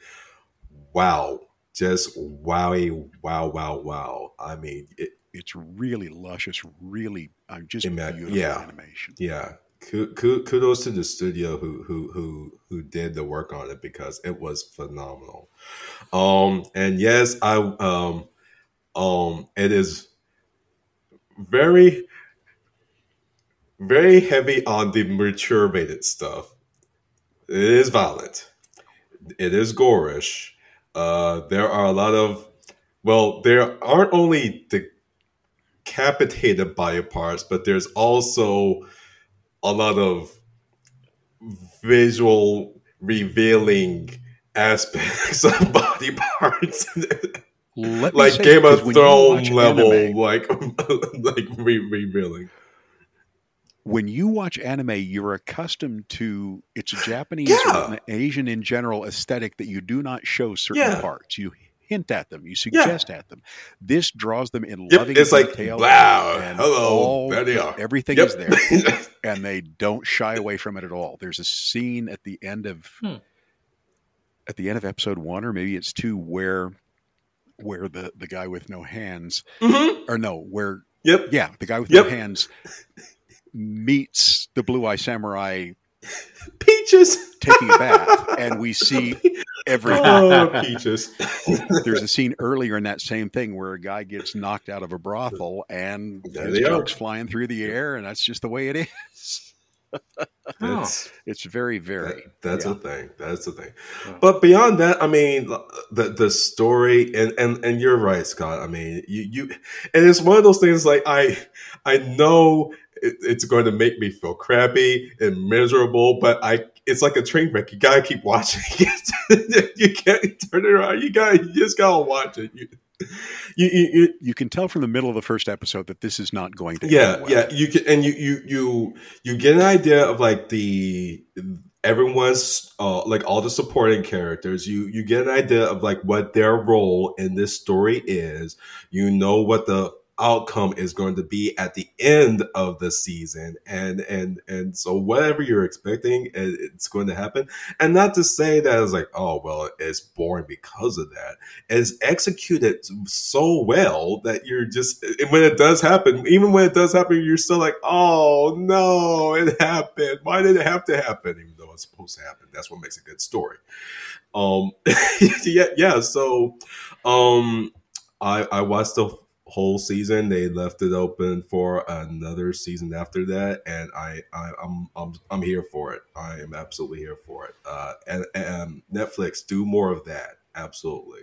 Wow. Just wowie, wow, wow, wow. I mean, it, it's really luscious, really I'm just Ima- beautiful yeah. animation. yeah Ku- ku- kudos to the studio who who who who did the work on it because it was phenomenal. Um and yes i um um it is very very heavy on the mature rated stuff. It is violent. It is gorish. Uh there are a lot of well there aren't only the decapitated body parts but there's also a lot of visual revealing aspects of body parts like game of because when you thrones level anime- like like re- revealing when you watch anime, you're accustomed to it's a Japanese Yeah. or Asian in general aesthetic that you do not show certain Yeah. parts. You hint at them, you suggest at them. This draws them in Yep, loving it's like, wow, and hello, all- there they are. Everything Yep. is there, and they don't shy away from it at all. There's a scene at the end of Hmm. at the end of episode one, or maybe it's two, where where the the guy with no hands, Mhm. or no, where Yep. yeah, the guy with Yep. no hands meets the blue eye samurai Peaches taking a bath, and we see everything. Oh, peaches. There's a scene earlier in that same thing where a guy gets knocked out of a brothel and There his they are. flying through the air, and that's just the way it is. That's It's very, very. that- that's yeah. a thing. That's a thing. Yeah. But beyond that, I mean, the the story and and and you're right, Scott. I mean, you you and it's one of those things like I I know it, it's going to make me feel crappy and miserable, but I it's like a train wreck. You gotta keep watching. you can't turn it around. You got you just gotta watch it. You, you, you, you can tell from the middle of the first episode that this is not going to yeah well. yeah you can and you you you you get an idea of like the everyone's uh like all the supporting characters you you get an idea of like what their role in this story is you know what the outcome is going to be at the end of the season. And and and so whatever you're expecting it's going to happen. And not to say that it's like oh well it's boring because of that. It's executed so well that you're just when it does happen even when it does happen you're still like oh no it happened. Why did it have to happen? Even though it's supposed to happen. That's what makes a good story. Um yeah yeah so um i i watched the whole season they left it open for another season after that and i, I i'm i'm i'm here for it i am absolutely here for it uh and, and netflix do more of that absolutely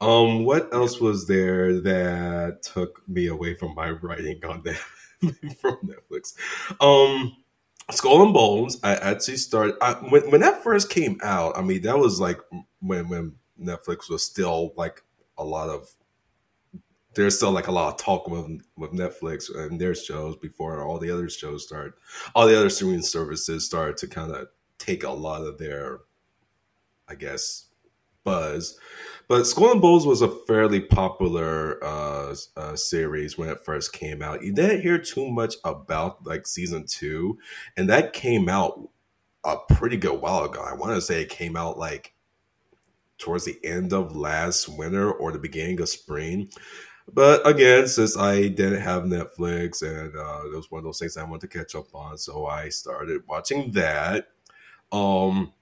um, what else was there that took me away from my writing on that from Netflix? Um, Skull and Bones. I actually started I, when when that first came out. I mean, that was like when when Netflix was still like a lot of. There's still like a lot of talk with with Netflix and their shows before all the other shows start, All the other streaming services start to kind of take a lot of their, I guess, buzz. But Skull and Bones was a fairly popular uh, uh, series when it first came out. You didn't hear too much about like season two, and that came out a pretty good while ago. I want to say it came out like towards the end of last winter or the beginning of spring. But again, since I didn't have Netflix and uh, it was one of those things I wanted to catch up on, so I started watching that. Um,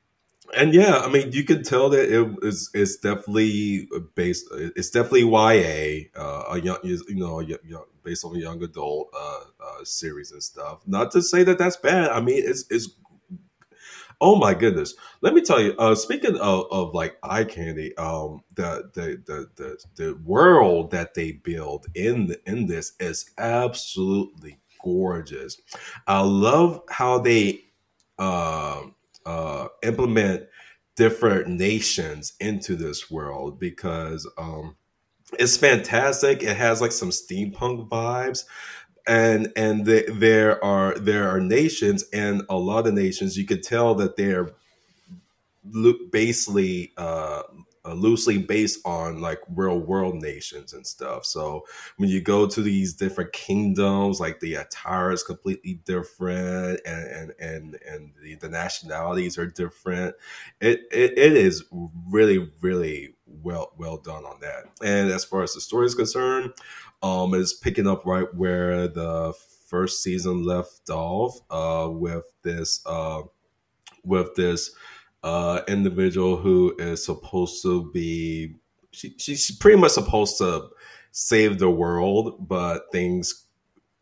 and yeah, I mean, you can tell that it is it's definitely based. It's definitely YA, uh, a young, you know, based on a young adult uh, uh, series and stuff. Not to say that that's bad. I mean, it's it's. Oh my goodness! Let me tell you. Uh, speaking of, of like eye candy, um, the, the the the the world that they build in the, in this is absolutely gorgeous. I love how they. Um, uh, implement different nations into this world because um, it's fantastic. It has like some steampunk vibes, and and the, there are there are nations, and a lot of nations you could tell that they're lo- basically uh, loosely based on like real world nations and stuff. So when you go to these different kingdoms, like the attire is completely different, and and and, and the, the nationalities are different. It, it it is really really well well done on that. And as far as the story is concerned, um, it's picking up right where the first season left off, uh, with this uh, with this uh, individual who is supposed to be she, she's pretty much supposed to save the world, but things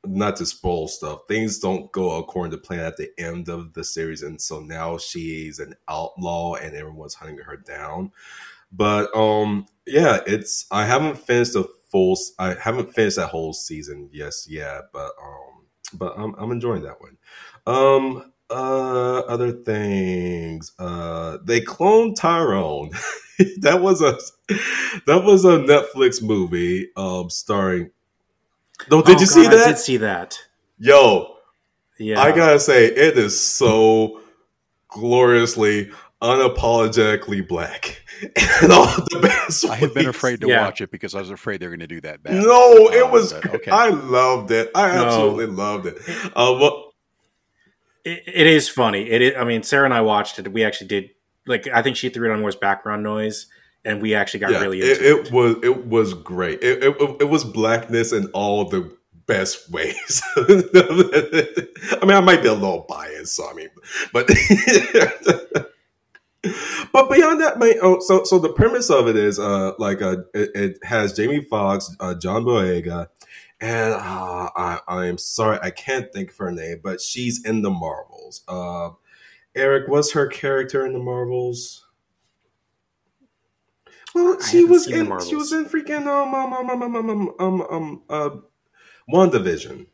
not to spoil stuff, things don't go according to plan at the end of the series, and so now she's an outlaw and everyone's hunting her down. But um, yeah, it's I haven't finished the full. I haven't finished that whole season. Yes, yeah, but um, but I'm I'm enjoying that one. Um, uh, other things. Uh, they cloned Tyrone. that was a that was a Netflix movie. Um, starring. No, did Oh, you God, see I that? did see that. Yo, Yeah. I gotta say, it is so gloriously unapologetically black and all the best. I have been afraid to Yeah. watch it because I was afraid they're going to do that bad. No, it Uh, was. but, okay. I loved it. I No. absolutely loved it. Uh, well, It, it is funny. It is, I mean, Sarah and I watched it. We actually did like I think she threw it on more as background noise, and we actually got yeah, really it, into it. it was it was great. It, it it was blackness in all the best ways. I mean, I might be a little biased, so I mean, but but beyond that, my oh, so so the premise of it is uh like uh it, it has Jamie Foxx, uh, John Boyega, and uh, I I am sorry I can't think of her name, but she's in the Marvels. Uh, Eric, what's her character in the Marvels? Well, she was in she was in freaking um um um um um um um, um uh WandaVision.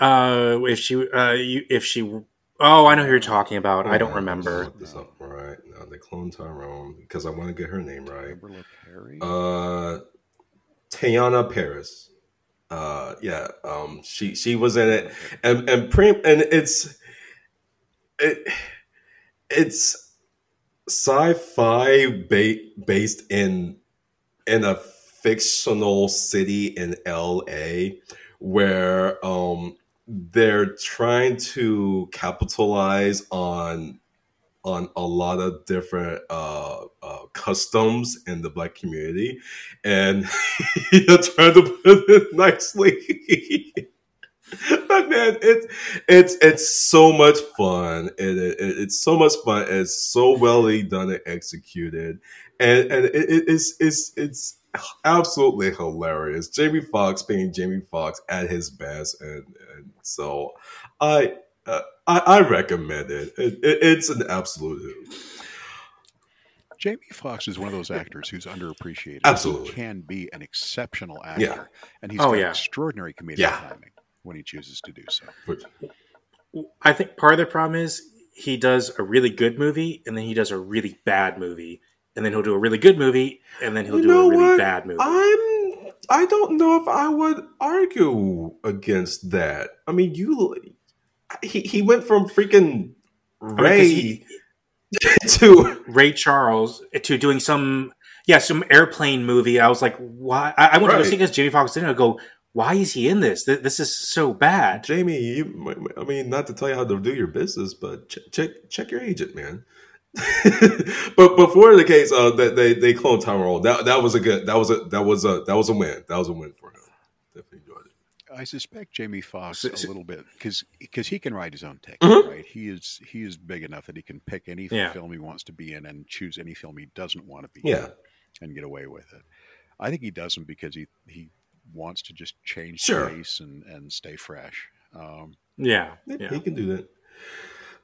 Uh, if she, uh, you, if she, oh, I know who you're talking about. I don't Hold on, remember. Look this up right now. They clone Tyrone because I want to get her name right. Amber Uh, Teyonah Parris. Uh, yeah. Um, she she was in it, and and prim and it's it it's sci-fi ba- based in in a fictional city in LA where um they're trying to capitalize on on a lot of different uh, uh, customs in the black community, and you're trying to put it nicely. but man, it's it's it's so much fun. It, it, it's so much fun. It's so well done and executed, and and it, it- it's it's it's absolutely hilarious. Jamie Foxx being Jamie Foxx at his best, and and so I uh, I, I recommend it. It, it. It's an absolute. Jamie Foxx is one of those actors who's underappreciated. Absolutely. He can be an exceptional actor. Yeah. And he's Oh, got yeah. extraordinary comedic Yeah. timing when he chooses to do so. I think part of the problem is he does a really good movie, and then he does a really bad movie, and then he'll do a really good movie, and then he'll You do a really what? bad movie. I'm. I don't know if I would argue against that. I mean, you. He he went from freaking I mean, Ray he- to Ray Charles to doing some yeah some airplane movie. I was like, why? I, I went to go see because Jamie Foxx didn't. I go, why is he in this? Th- This is so bad. Jamie. You, I mean, not to tell you how to do your business, but check check, check your agent, man. But before the case, uh, that they they cloned Tyrone. That that was a good. That was a that was a that was a win. That was a win for him. Definitely enjoyed it. I suspect Jamie Foxx So- a little bit because because he can write his own take, Mhm. right? He is he is big enough that he can pick any Yeah. film he wants to be in and choose any film he doesn't want to be Yeah. in and get away with it. I think he doesn't because he he wants to just change Sure. the pace and and stay fresh. Um, Yeah, Yeah, yeah. He can do that.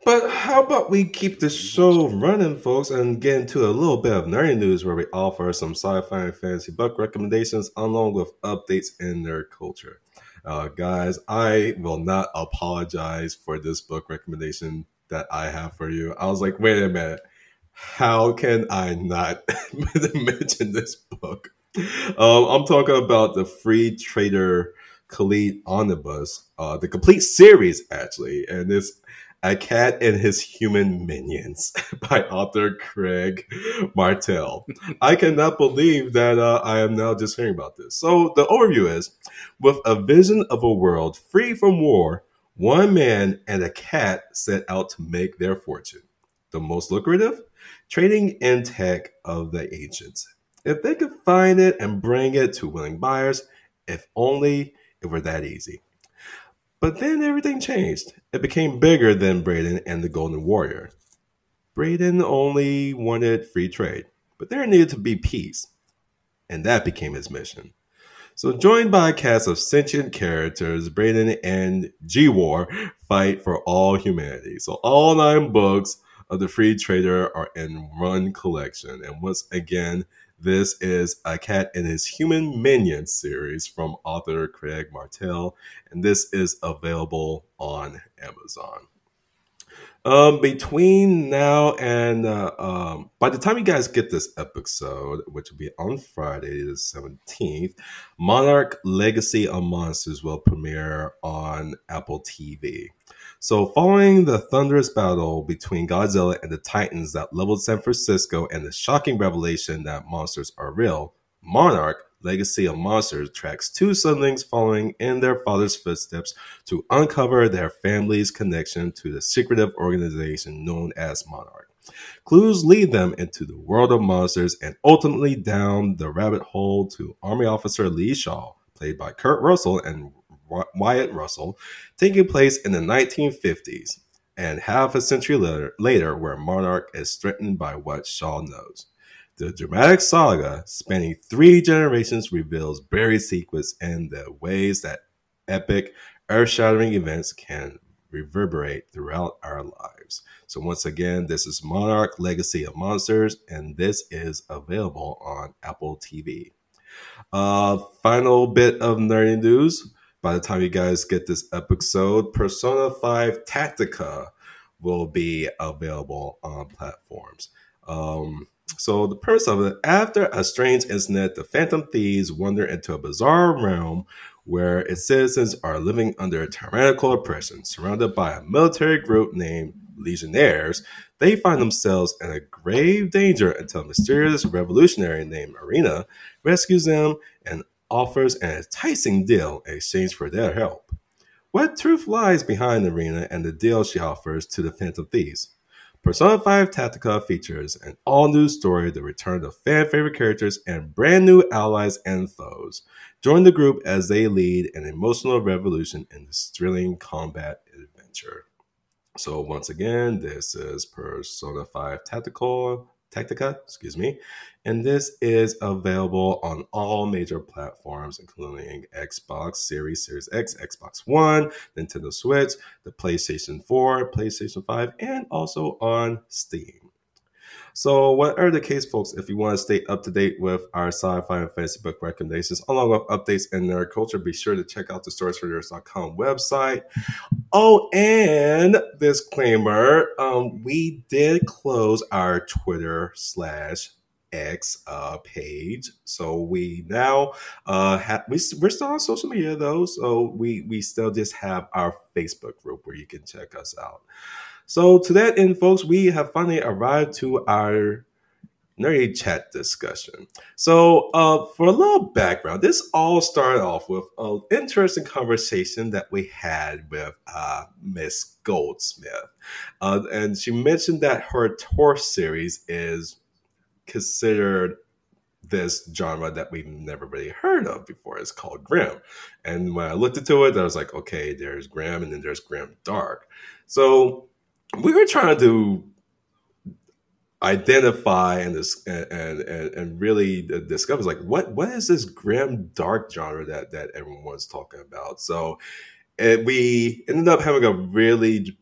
But how about we keep the show running, folks, and get into a little bit of nerdy news where we offer some sci-fi and fantasy book recommendations along with updates in their culture. Uh, guys, I will not apologize for this book recommendation that I have for you. I was like, wait a minute. How can I not mention this book? Um, I'm talking about the Free Trader Khalid Omnibus, uh, the complete series, actually. And it's A Cat and His Human Minions by author Craig Martelle. I cannot believe that uh, I am now just hearing about this. So the overview is with a vision of a world free from war, one man and a cat set out to make their fortune. The most lucrative? Trading in tech of the ancients. If they could find it and bring it to willing buyers, if only it were that easy. But then everything changed. It became bigger than Braden and the Golden Warrior. Braden only wanted free trade, but there needed to be peace. And that became his mission. So, joined by a cast of sentient characters, Braden and G War fight for all humanity. So, all nine books of the Free Trader are in one collection. And once again, this is A Cat and His Human Minions series from author Craig Martelle, and this is available on Amazon. Um, between now and uh, um, by the time you guys get this episode, which will be on Friday the seventeenth, Monarch Legacy of Monsters will premiere on Apple TV. So, following the thunderous battle between Godzilla and the Titans that leveled San Francisco and the shocking revelation that monsters are real, Monarch Legacy of Monsters tracks two siblings following in their father's footsteps to uncover their family's connection to the secretive organization known as Monarch. Clues lead them into the world of monsters and ultimately down the rabbit hole to Army Officer Lee Shaw, played by Kurt Russell and Wyatt Russell, taking place in the 1950s and half a century later, later where Monarch is threatened by what Shaw knows. The dramatic saga, spanning three generations, reveals buried secrets and the ways that epic, earth shattering events can reverberate throughout our lives. So, once again, this is Monarch Legacy of Monsters, and this is available on Apple TV. Uh, final bit of nerdy news. By the time you guys get this episode, Persona 5 Tactica will be available on platforms. Um, so the premise of it, after a strange incident, the Phantom Thieves wander into a bizarre realm where its citizens are living under tyrannical oppression. Surrounded by a military group named Legionnaires, they find themselves in a grave danger until a mysterious revolutionary named Erina rescues them and offers an enticing deal in exchange for their help. What truth lies behind Erina and the deal she offers to the Phantom Thieves? Persona 5 Tactica features an all new story, the return of fan favorite characters, and brand new allies and foes. Join the group as they lead an emotional revolution in this thrilling combat adventure. So, once again, this is Persona 5 Tactical Tactica, excuse me. And this is available on all major platforms, including Xbox Series, Series X, Xbox One, Nintendo Switch, the PlayStation 4, PlayStation 5, and also on Steam. So, whatever the case, folks, if you want to stay up to date with our sci-fi and fantasy book recommendations, along with updates in nerd culture, be sure to check out the storiesfornerds.com website. Oh, and disclaimer: um, we did close our Twitter slash X uh, page. So we now uh, have we we're still on social media though, so we we still just have our Facebook group where you can check us out. So to that end, folks, we have finally arrived to our nerdy chat discussion. So uh, for a little background, this all started off with an interesting conversation that we had with uh, Miss Goldsmith, uh, and she mentioned that her Torth series is considered this genre that we've never really heard of before. It's called Grim. And when I looked into it, I was like, okay, there's Grim and then there's Grim Dark. So we were trying to identify and this and, and and really discover like what what is this grim dark genre that that everyone's talking about? So and we ended up having a really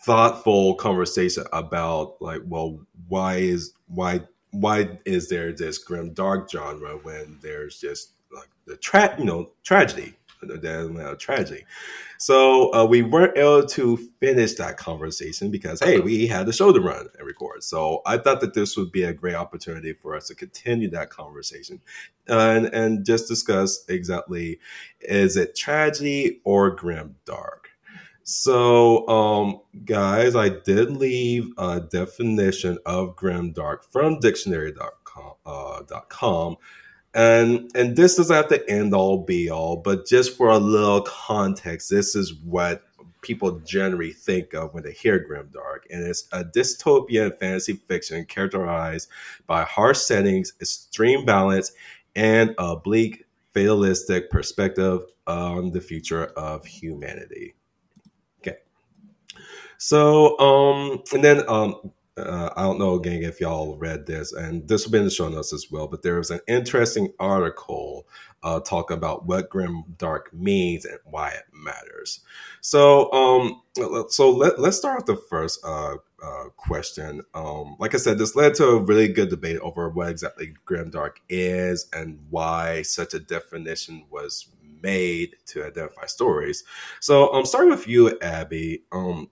thoughtful conversation about like well why is why why is there this grim dark genre when there's just like the tra- you know tragedy than uh, tragedy. So uh, we weren't able to finish that conversation because hey, we had the show to run and record. So I thought that this would be a great opportunity for us to continue that conversation and and just discuss exactly is it tragedy or grim dark. So, um, guys, I did leave a definition of grim dark from dictionary.com. Uh, .com and and this doesn't have to end all be all, but just for a little context, this is what people generally think of when they hear grimdark, and it's a dystopian fantasy fiction characterized by harsh settings, extreme balance, and a bleak, fatalistic perspective on the future of humanity. Okay, so um, and then um, uh, I don't know, gang, if y'all read this, and this will be in the show notes as well. But there was an interesting article uh, talking about what grim dark means and why it matters. So, um, so let, let's start with the first uh, uh, question. Um, like I said, this led to a really good debate over what exactly grim dark is and why such a definition was made to identify stories. So, um, starting with you, Abby. Um,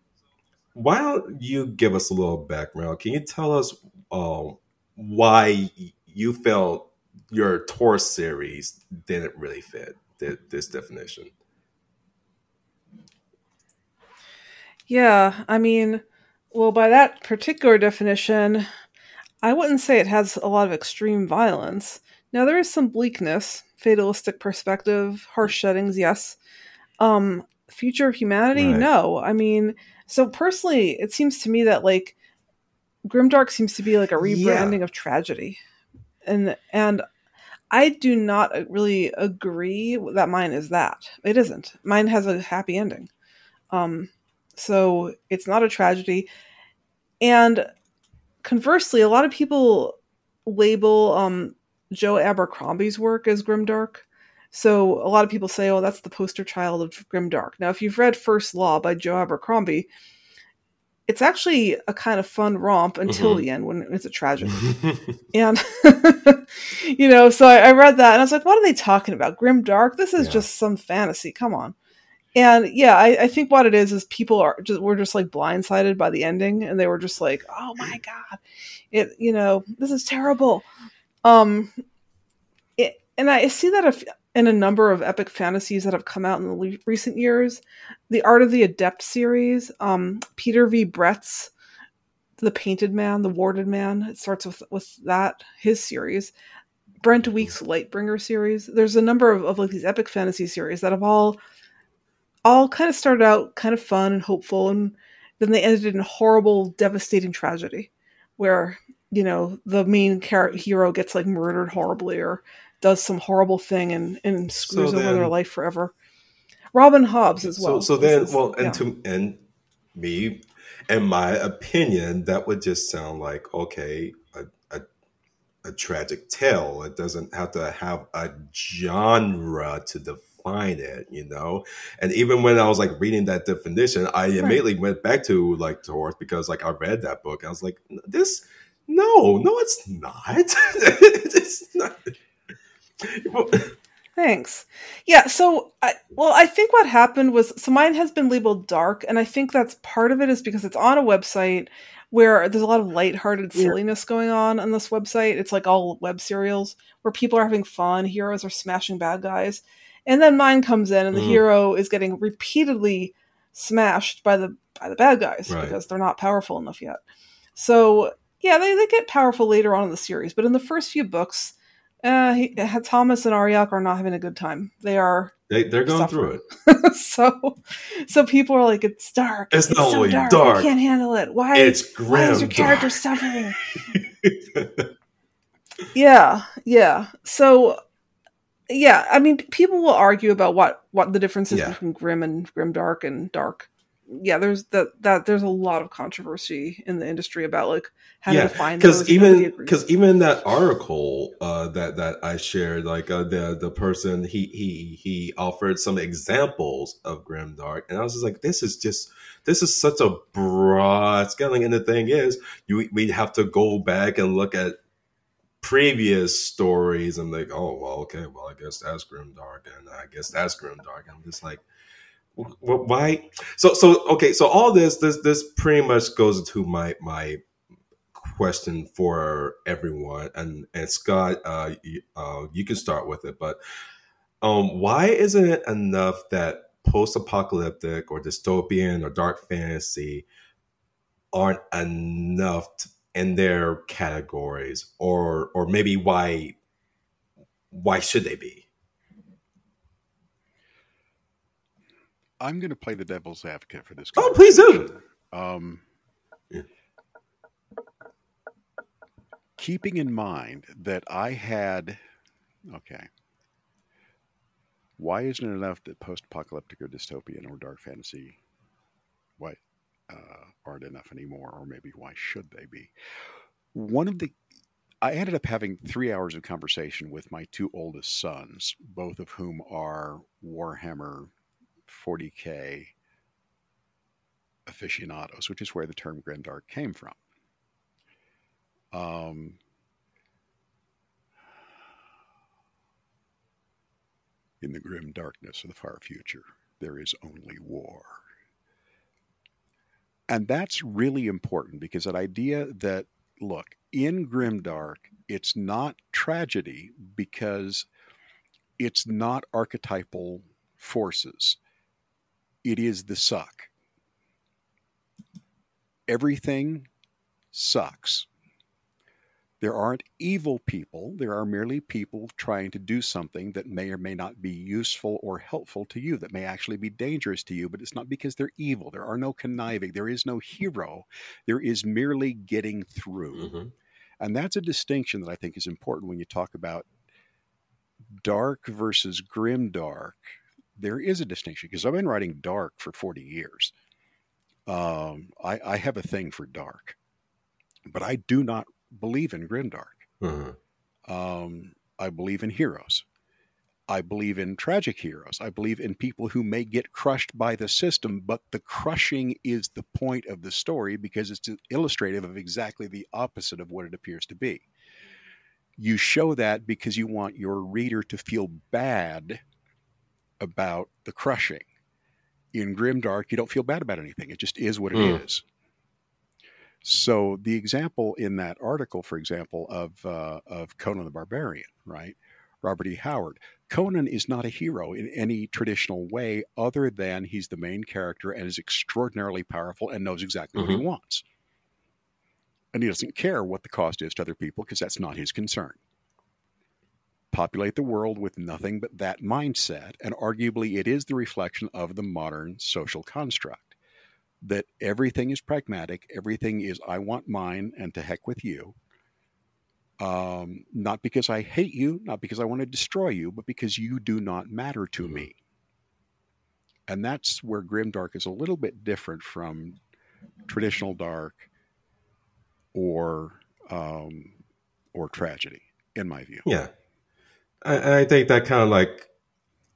why don't you give us a little background? Can you tell us um, why you felt your Torth series didn't really fit this definition? Yeah, I mean, well, by that particular definition, I wouldn't say it has a lot of extreme violence. Now there is some bleakness, fatalistic perspective, harsh settings, yes. Um, future of humanity, Right. no. I mean, so personally, it seems to me that like Grimdark seems to be like a Yeah. rebranding of tragedy, and and I do not really agree that mine is that. It isn't. Mine has a happy ending. Um, so it's not a tragedy. And conversely, a lot of people label um, Joe Abercrombie's work as grimdark. So a lot of people say, "Oh, that's the poster child of grimdark." Now, if you've read First Law by Joe Abercrombie, it's actually a kind of fun romp until Mhm. the end when it's a tragedy. And you know, so I, I read that and I was like, what are they talking about? Grim dark? This is Yeah. just some fantasy. Come on. And yeah, I, I think what it is is people are just were just like blindsided by the ending and they were just like, Oh my god. It you know, this is terrible. Um it, and I see that if, in a number of epic fantasies that have come out in the le- recent years. The Art of the Adept series, um, Peter V. Brett's The Painted Man, The Warded Man. It starts with with that his series. Brent Weeks' Lightbringer series. There's a number of, of like these epic fantasy series that have all all kind of started out kind of fun and hopeful, and then they ended in horrible, devastating tragedy, where you know the main hero gets like murdered horribly or does some horrible thing and and screws So over their life forever. Robin Hobbs as well. so This then, is- well, and yeah. to and me, in my opinion, that would just sound like okay, a, a a tragic tale. It doesn't have to have a genre to define it, you know. And even when I was like reading that definition, I immediately went back to like Taurus because like I read that book. I was like, this, no, no, it's not. it's not. Thanks. Yeah, so I, well, I think what happened was so mine has been labeled dark, and I think that's part of it is because it's on a website where there's a lot of lighthearted Yeah. silliness going on on this website. It's like all web serials where people are having fun, heroes are smashing bad guys, and then mine comes in, and the Mm. hero is getting repeatedly smashed by the by the bad guys Right. because they're not powerful enough yet. So yeah, they, they get powerful later on in the series, but in the first few books, uh, he, Thomas and Ariak are not having a good time. They are They, they're going Suffering. through it. so. So people are like, "It's dark. It's not so only dark. dark, I can't handle it. Why? It's grim. why is your character dark. suffering?" Yeah, yeah. So, yeah. I mean, people will argue about what what the difference is Yeah. between grim and grim dark and dark. Yeah, there's that that there's a lot of controversy in the industry about like how yeah, to define because even because even that article uh, that that I shared, like uh, the the person he he he offered some examples of grimdark, and I was just like, this is just this is such a broad scaling, and the thing is, you we have to go back and look at previous stories and like, oh well, okay, well I guess that's grimdark, and I guess that's grimdark. I'm just like. Wh- wh- Why? So so okay. So all this this this pretty much goes into my my question for everyone and and scott uh you, uh you can start with it but um why isn't it enough that post-apocalyptic or dystopian or dark fantasy aren't enough t- in their categories or or maybe why why should they be I'm going to play the devil's advocate for this. Oh, please do. Um, Yeah. Keeping in mind that I had, okay, why isn't it enough that post-apocalyptic or dystopian or dark fantasy, why uh, aren't enough anymore, or maybe why should they be? One of the I ended up having three hours of conversation with my two oldest sons, both of whom are Warhammer 40k aficionados, which is where the term grimdark came from. Um, in the grim darkness of the far future, there is only war. And that's really important because that idea that, look, in grimdark, it's not tragedy because it's not archetypal forces it is the suck. everything sucks. There aren't evil people. There are merely people trying to do something that may or may not be useful or helpful to you, that may actually be dangerous to you, but it's not because they're evil. There are no conniving. There is no hero. There is merely getting through. Mhm. And that's a distinction that I think is important when you talk about dark versus grim dark. There is a distinction because I've been writing dark for 40 years. Um, I, I have a thing for dark, but I do not believe in grimdark. Mhm. Um, I believe in heroes. I believe in tragic heroes. I believe in people who may get crushed by the system, but the crushing is the point of the story because it's illustrative of exactly the opposite of what it appears to be. You show that because you want your reader to feel bad about the crushing. In Grimdark, you don't feel bad about anything. It just is what it is. Mm. So the example in that article, for example, of uh, of Conan the Barbarian, right? Robert E. Howard. Conan is not a hero in any traditional way, other than he's the main character and is extraordinarily powerful and knows exactly what he wants. And he doesn't care what the cost is to other people because that's not his concern. Populate the world with nothing but that mindset, and arguably it is the reflection of the modern social construct that everything is pragmatic, everything is I want mine and to heck with you. Um, not because I hate you, not because I want to destroy you, but because you do not matter to Mhm. me. And that's where Grimdark is a little bit different from traditional dark or um, or tragedy, in my view. Yeah, I, I think that kind of like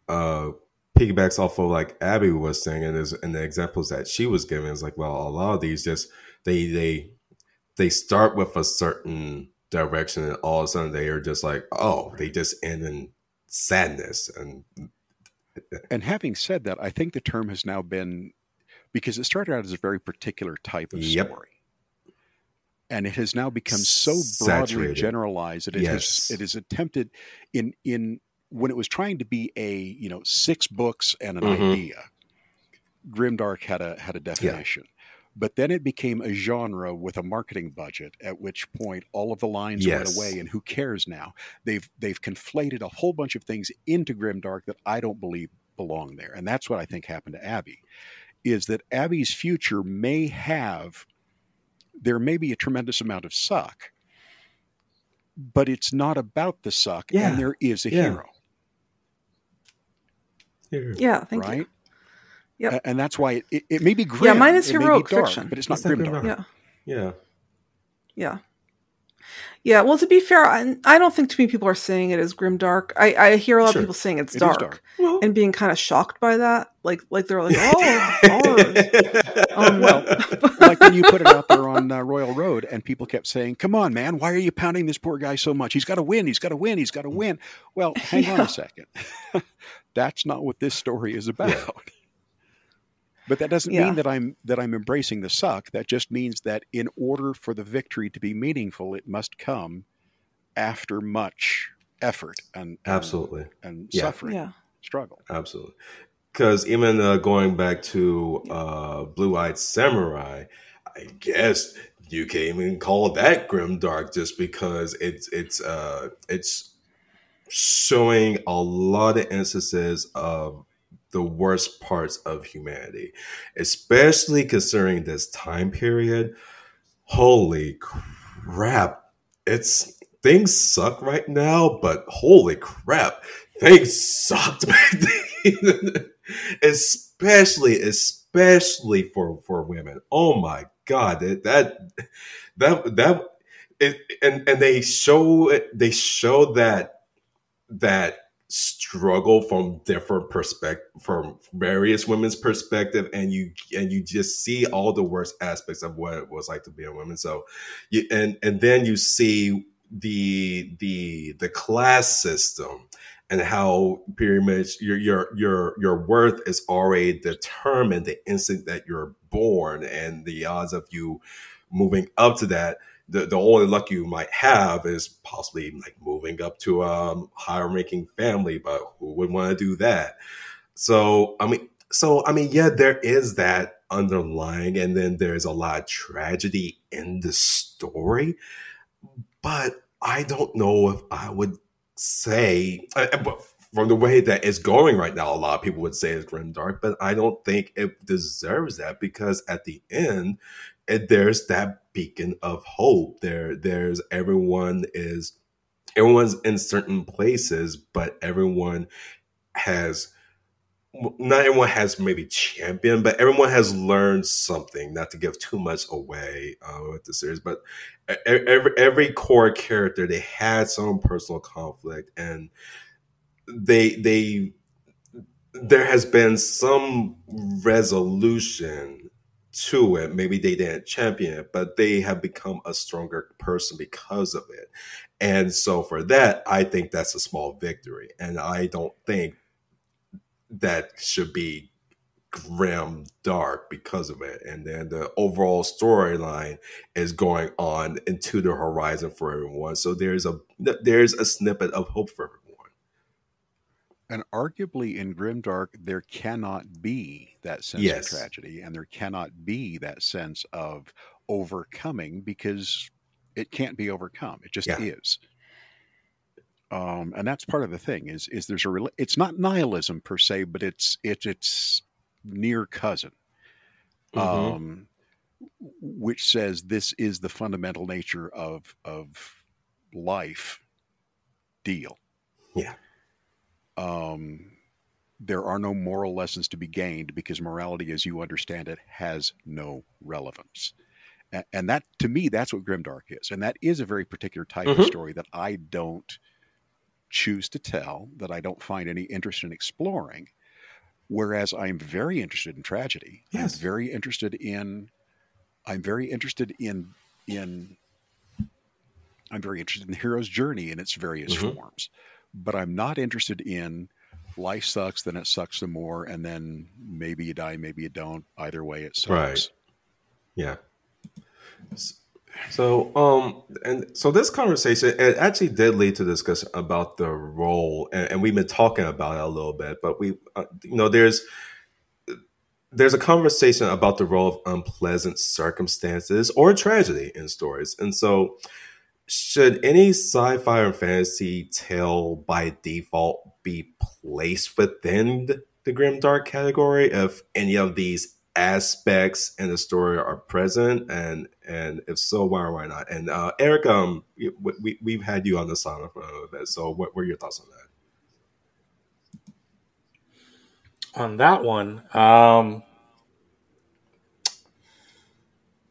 uh, piggybacks off of like Abby was saying, and is and the examples that she was giving is like, well, a lot of these just they they they start with a certain direction, and all of a sudden they are just like, oh, they just end in sadness, and And having said that, I think the term has now been because it started out as a very particular type of Yep. story. And it has now become so broadly Saturated. generalized that it Yes. has it is attempted in in when it was trying to be a you know six books and an Mhm. idea. Grimdark had a had a definition. But then it became a genre with a marketing budget, at which point all of the lines Yes. went away, and who cares now? They've they've conflated a whole bunch of things into Grimdark that I don't believe belong there, and that's what I think happened to Abby. Is that Abby's future may have there may be a tremendous amount of suck, but it's not about the suck, Yeah. and there is a Yeah. hero, Yeah, thank right? you. Yep. A- And that's why it, it, it may be grim. mine is it may be heroic dark, fiction. but it's not It's not grimdark. grimdark. Yeah. yeah, Yeah. Yeah, well, to be fair, I, I don't think too many people are saying it is grimdark. I, I hear a lot Sure. of people saying it's It is dark, dark. well, and being kind of shocked by that. Like, like they're like, oh, horrors. Um, Well, like when you put it out there on uh, Royal Road, and people kept saying, "Come on, man, why are you pounding this poor guy so much? He's got to win. He's got to win. He's got to win." Well, hang on a second. That's not what this story is about. But that doesn't Yeah. mean that I'm that I'm embracing the suck. That just means that in order for the victory to be meaningful, it must come after much effort and and, absolutely, and Yeah. suffering, yeah, struggle. absolutely. Because even uh, going back to uh, Blue Eyed Samurai, I guess you can even call that grim dark just because it's it's uh, it's showing a lot of instances of the worst parts of humanity, especially considering this time period. Holy crap! It's things suck right now, but holy crap, things sucked especially, especially for for women. Oh my god, that that that, that it, and and they show it. They show that that struggle from different perspective from various women's perspective and you and you just see all the worst aspects of what it was like to be a woman. So you and and then you see the the the class system and how pretty much your your your your worth is already determined the instant that you're born and the odds of you moving up to that the, the only luck you might have is possibly like moving up to a higher ranking family, but who would want to do that? So I mean, so I mean, yeah, there is that underlying, and then there's a lot of tragedy in the story. But I don't know if I would say, uh, uh, from the way that it's going right now, a lot of people would say it's grim dark, but I don't think it deserves that because at the end, it, there's that beacon of hope. There, there's everyone is everyone's in certain places, but everyone has not everyone has maybe champion, but everyone has learned something. Not to give too much away uh, with the series, but every every core character they had some personal conflict, and they they there has been some resolution to it. Maybe they didn't champion it, but they have become a stronger person because of it. And so for that, I think that's a small victory. And I don't think that should be grim dark because of it and then the overall storyline is going on into the horizon for everyone so there's a there's a snippet of hope for everyone and arguably in grimdark there cannot be that sense yes. of tragedy and there cannot be that sense of overcoming because it can't be overcome it just yeah. is um, and that's part of the thing is is there's a it's not nihilism per se, but it's it's it's near cousin, mm-hmm. um, which says this is the fundamental nature of of life. Deal. Yeah. Um, there are no moral lessons to be gained because morality, as you understand it, has no relevance. And that, to me, that's what Grimdark is. And that is a very particular type mm-hmm. of story that I don't choose to tell, that I don't find any interest in exploring. Whereas I'm very interested in tragedy. Yes. I'm very interested in I'm very interested in in I'm very interested in the hero's journey in its various mm-hmm. forms. But I'm not interested in life sucks, then it sucks some more, and then maybe you die, maybe you don't. Either way, it sucks. Right. Yeah. So, um, and so this conversation it actually did lead to discussion about the role, and, and we've been talking about it a little bit. But we, uh, you know, there's there's a conversation about the role of unpleasant circumstances or tragedy in stories, and so should any sci-fi or fantasy tale by default be placed within the, grim dark category if any of these aspects in the story are present? And and if so why or why not? And uh eric um we, we have had you on the side for a bit so what were your thoughts on that? On that one um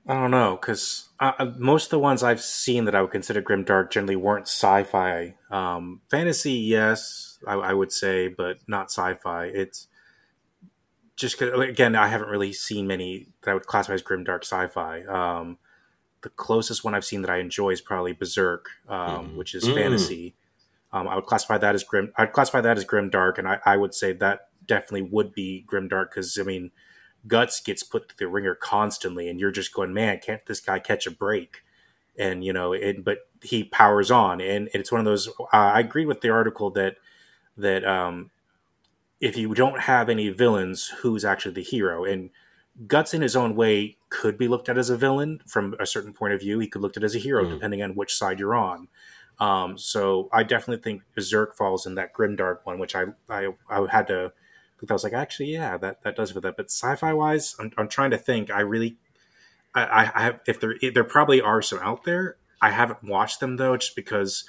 i don't know because most of the ones i've seen that i would consider grim dark generally weren't sci-fi. Um fantasy yes I, I would say but not sci-fi it's just cause, again, I haven't really seen many that I would classify as grim dark sci-fi. Um, the closest one I've seen that I enjoy is probably Berserk, um, mm. which is mm. fantasy. Um, I would classify that as grim. I'd classify that as grim dark, and I, I would say that definitely would be grim dark because I mean, guts gets put through the ringer constantly, and you're just going, man, can't this guy catch a break? And you know, it, but he powers on, and, and it's one of those. Uh, I agree with the article that that um, if you don't have any villains, who's actually the hero? And Guts, in his own way, could be looked at as a villain from a certain point of view. He could looked at as a hero, mm. depending on which side you're on. Um, so I definitely think Berserk falls in that grimdark one, which I I, I had to. I was like, actually, yeah, that, that does for that. But sci-fi wise, I'm, I'm trying to think. I really, I, I have if there there probably are some out there. I haven't watched them though, just because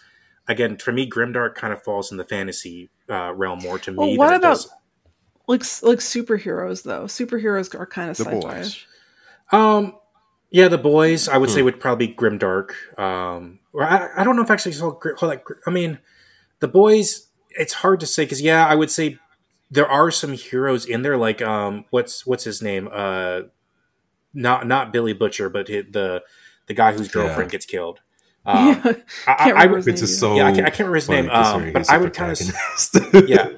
again, for me, grimdark kind of falls in the fantasy uh, realm more to me. well, me. What about like like superheroes though? Superheroes are kind of the sci-fi. Boys. Um, yeah, the boys I would hmm. say would probably be grimdark. Um, or I, I don't know if actually call like I mean, the boys. It's hard to say because yeah, I would say there are some heroes in there. Like um, what's what's his name? Uh, not not Billy Butcher, but the the guy whose girlfriend yeah. gets killed. Um, yeah, I, I, I just so yeah, I can't, I can't remember his name, um, but I would kind of yeah,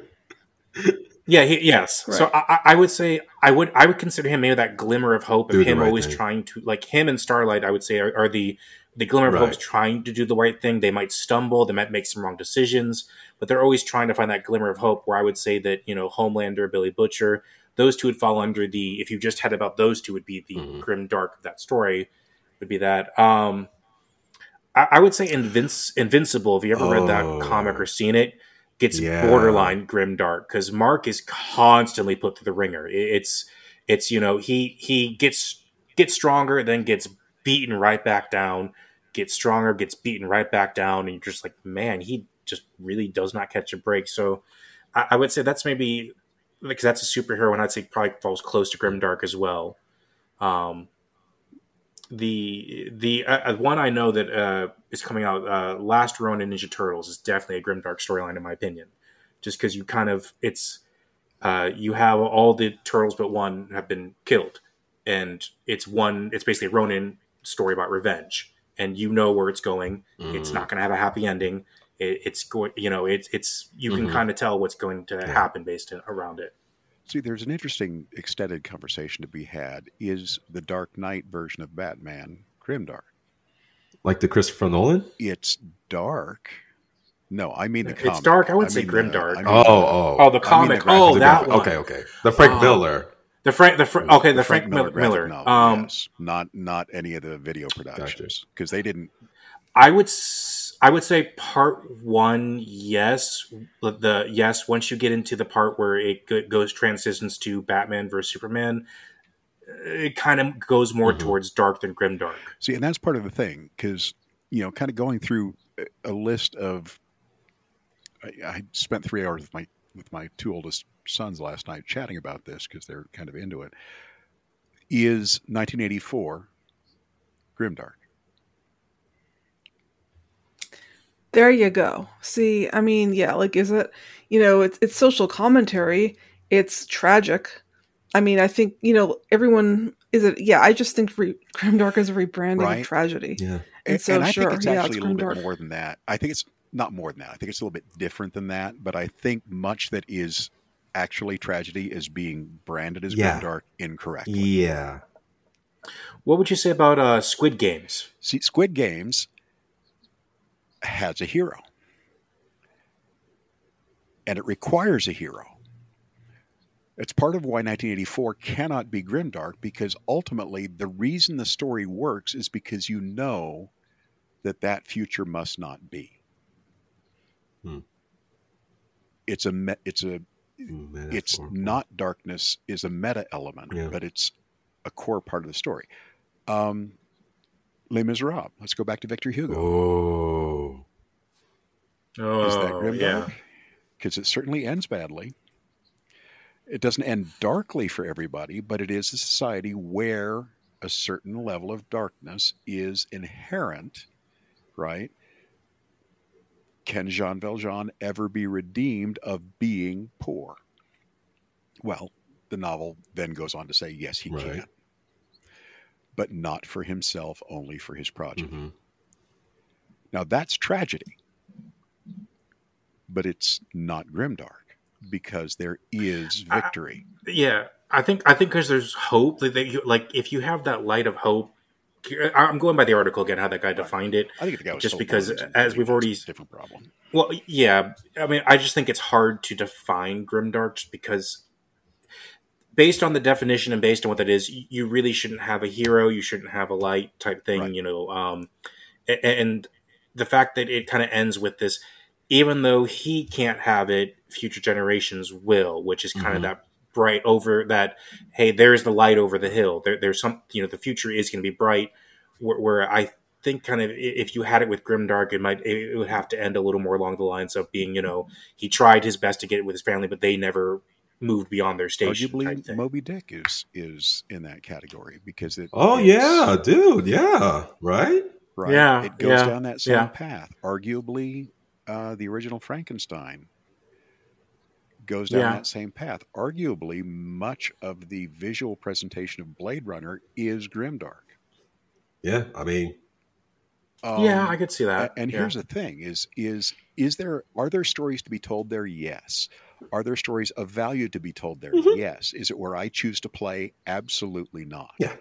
yeah, he, yes. Right. So I, I, would say I would I would consider him maybe that glimmer of hope of him right always thing. trying to like him and Starlight. I would say are, are the the glimmer of right. hope trying to do the right thing. They might stumble, they might make some wrong decisions, but they're always trying to find that glimmer of hope. Where I would say that you know Homelander, Billy Butcher, those two would fall under the. If you just had about those two, would be the Mhm. grim dark of that story. Would be that. Um, I, I would say Invinci- Invincible. If you ever read Oh. that comic or seen it, gets Yeah. borderline grim dark because Mark is constantly put through the ringer. It- It's it's you know he he gets gets stronger, then gets beaten right back down, gets stronger, gets beaten right back down, and you're just like, man, he just really does not catch a break. So I, I would say that's maybe because that's a superhero, and I'd say probably falls close to grim dark as well. Um, the the uh, uh, one I know that uh, is coming out, uh, Last Ronin Ninja Turtles, is definitely a grimdark storyline in my opinion. Just because you kind of it's uh, you have all the turtles but one have been killed, and it's one. It's basically a Ronin story about revenge, and you know where it's going. It's Mhm. not going to have a happy ending. It, it's going, you know, it's it's you can Mhm. kind of tell what's going to Yeah. happen based on, around it. See, there's an interesting extended conversation to be had. Is the Dark Knight version of Batman grimdark? like the Christopher Nolan. It's dark. No, I mean the comic. It's comic. dark. I would say mean grimdark. I mean Oh, the- oh, Oh, the the comic. graphic- oh, The that one. Okay, okay. The Frank Oh. Miller. The Frank. The Fra- okay. The, Frank, Miller Miller. novel, um, yes. not not any of the video productions because they didn't. I would. s- I would say part one, yes. The, the yes. Once you get into the part where it goes transitions to Batman versus Superman, it kind of goes more Mhm. towards dark than grimdark. See, and that's part of the thing because you know, kind of going through a- a list of. I, I spent three hours with my with my two oldest sons last night chatting about this because they're kind of into it. Is 1984 grimdark? There you go. See, I mean, yeah, like is it, you know, it's it's social commentary, it's tragic. I mean, I think, you know, everyone is it yeah, I just think re- Grimdark is a rebranding Right. of tragedy. Yeah. And so I sure, think it's yeah, actually it's a little bit more than that. I think it's not more than that. I think it's a little bit different than that. But I think much that is actually tragedy is being branded as Yeah. grimdark incorrectly. Yeah. What would you say about uh, Squid Games? See, Squid Games has a hero, and it requires a hero. It's part of why 1984 cannot be grimdark because ultimately the reason the story works is because you know that that future must not be. Hmm. It's a me- it's a Mm, it's not darkness is a meta element, Yeah. but it's a core part of the story. Um, Les Miserables. Let's go back to Victor Hugo. Oh. Oh, Is that grimdark? yeah. Because it certainly ends badly. It doesn't end darkly for everybody, but it is a society where a certain level of darkness is inherent, right? Can Jean Valjean ever be redeemed of being poor? Well, the novel then goes on to say, yes, he Right. can. But not for himself, only for his progeny. Mhm. Now that's tragedy, but it's not grimdark because there is I- victory. Yeah, I think I think because there's hope that you like if you have that light of hope. I- I'm going by the article again, how that guy defined it. I think the guy just because, as we've already- different problem. Well, yeah, I mean, I just think it's hard to define grimdark because, based on the definition and based on what that is, you really shouldn't have a hero, you shouldn't have a light type thing, Right. you know. Um, and the fact that it kind of ends with this, even though he can't have it, future generations will, which is kind Mhm. of that bright over that. Hey, there's the light over the hill. There, there's some, you know, the future is going to be bright. Where, where I think kind of if you had it with Grimdark, it might it would have to end a little more along the lines of being, you know, he tried his best to get it with his family, but they never moved beyond their station. type Arguably. Moby Dick is is in that category because it. Oh it's- yeah, dude. Yeah. Right. right. Yeah, it goes yeah, down that same yeah. path. Arguably, uh, the original Frankenstein goes down Yeah. that same path. Arguably, much of the visual presentation of Blade Runner is grimdark. Yeah. I mean, Um, yeah, I could see that. A- And yeah. here's the thing: is is is there are there stories to be told there? Yes. Are there stories of value to be told there? Mhm. Yes. Is it where I choose to play? Absolutely not. Yeah.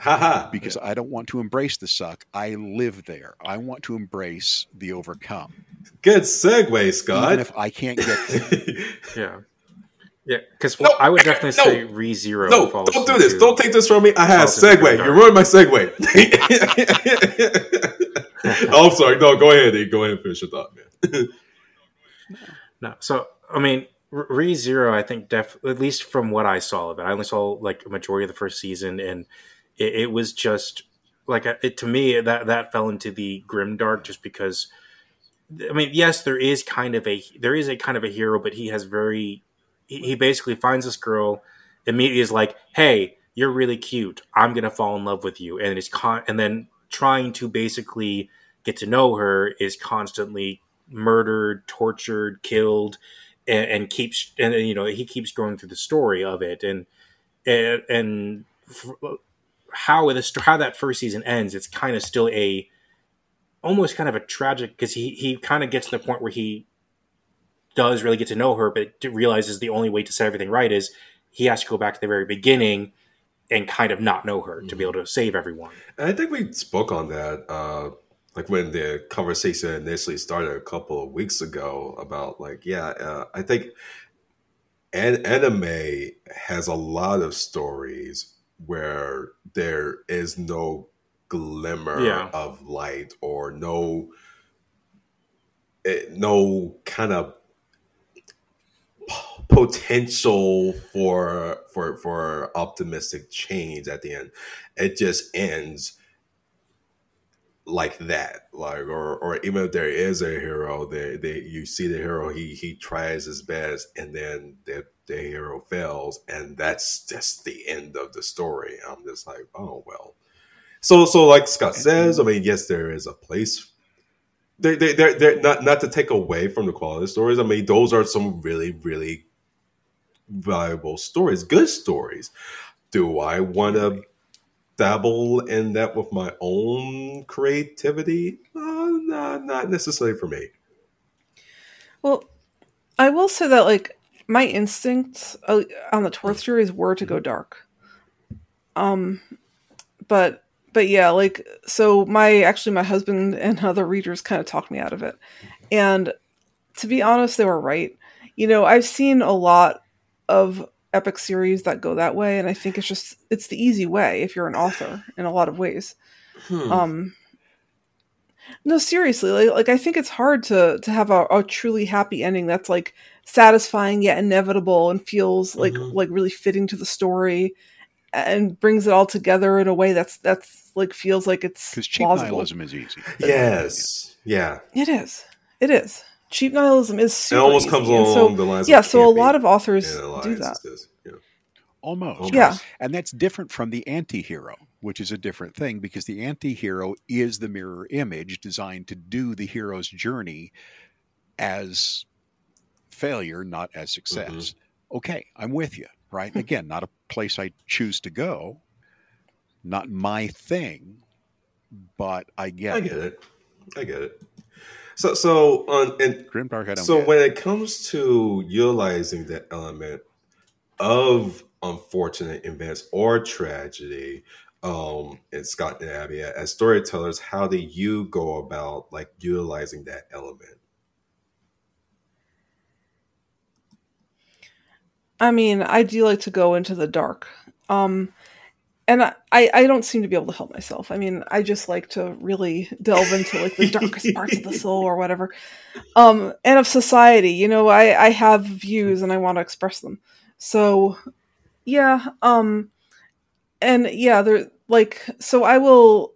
Haha. Because I don't want to embrace the suck. I live there. I want to embrace the overcome. Good segue, Scott. Even if I can't get yeah. Yeah, because No, I would definitely no. say Re Zero. No, don't do this. Don't take this from me. I had a segue. You ruined my segue. oh, I'm sorry. No, go ahead. Go ahead and finish your thought, man. No, so I mean, Re Zero. I think def at least from what I saw of it, I only saw like a majority of the first season, and it, it was just like uh, it to me that that fell into the grim dark just because. I mean, yes, there is kind of a there is a kind of a hero, but he has very he, he basically finds this girl, immediately is like, "Hey, you're really cute. I'm gonna fall in love with you," and is con and then trying to basically get to know her is constantly murdered, tortured, killed, and, and keeps and you know he keeps going through the story of it and and, and how the how that first season ends. It's kind of still a almost kind of a tragic because he he kind of gets to the point where he does really get to know her, but realizes the only way to set everything right is he has to go back to the very beginning and kind of not know her to be able to save everyone. And I think we spoke on that, uh, like when the conversation initially started a couple of weeks ago about, like, yeah, uh, I think an- anime has a lot of stories where there is no glimmer Yeah. of light or no, eh, no kind of potential for for for optimistic change at the end it just ends like that like or or even if there is a hero they, they you see the hero he he tries his best and then the, the hero fails and that's just the end of the story. I'm just like oh well. So so like scott says i mean yes there is a place. They they they're, they're not not to take away from the quality stories i mean those are some really really valuable stories good stories. Do i want to dabble in that with my own creativity? Uh, not necessarily for me. Well, I will say that like my instincts uh, on the Torth series were to go dark. Um, but but yeah, like so my actually my husband and other readers kind of talked me out of it, and to be honest, they were right. You know, I've seen a lot of epic series that go that way, and I think it's just it's the easy way if you're an author in a lot of ways. Hmm. Um, no, seriously, like, like I think it's hard to to have a, a truly happy ending that's like satisfying yet inevitable and feels like Mhm. like really fitting to the story and brings it all together in a way that's that's like feels like it's Because cheap plausible. nihilism is easy. yes, yeah. It is. It is. Cheap nihilism is super It almost easy, comes along so the lines. yeah, of so a lot of authors do that. yeah. Almost. Almost. Yeah. And that's different from the anti hero, which is a different thing because the anti hero is the mirror image designed to do the hero's journey as failure, not as success. Mm-hmm. Okay, I'm with you, right? Again, not a place I choose to go, not my thing, but I get I it. get it. I get it. So so on and Grimdark, I don't so get. when it comes to utilizing the element of unfortunate events or tragedy um in scott and abby as storytellers how do you go about like utilizing that element I mean, I do like to go into the dark. Um and I, I don't seem to be able to help myself. I mean, I just like to really delve into like the darkest parts of the soul or whatever. Um and of society, you know, I I have views and I want to express them. So yeah, um and yeah, there like so I will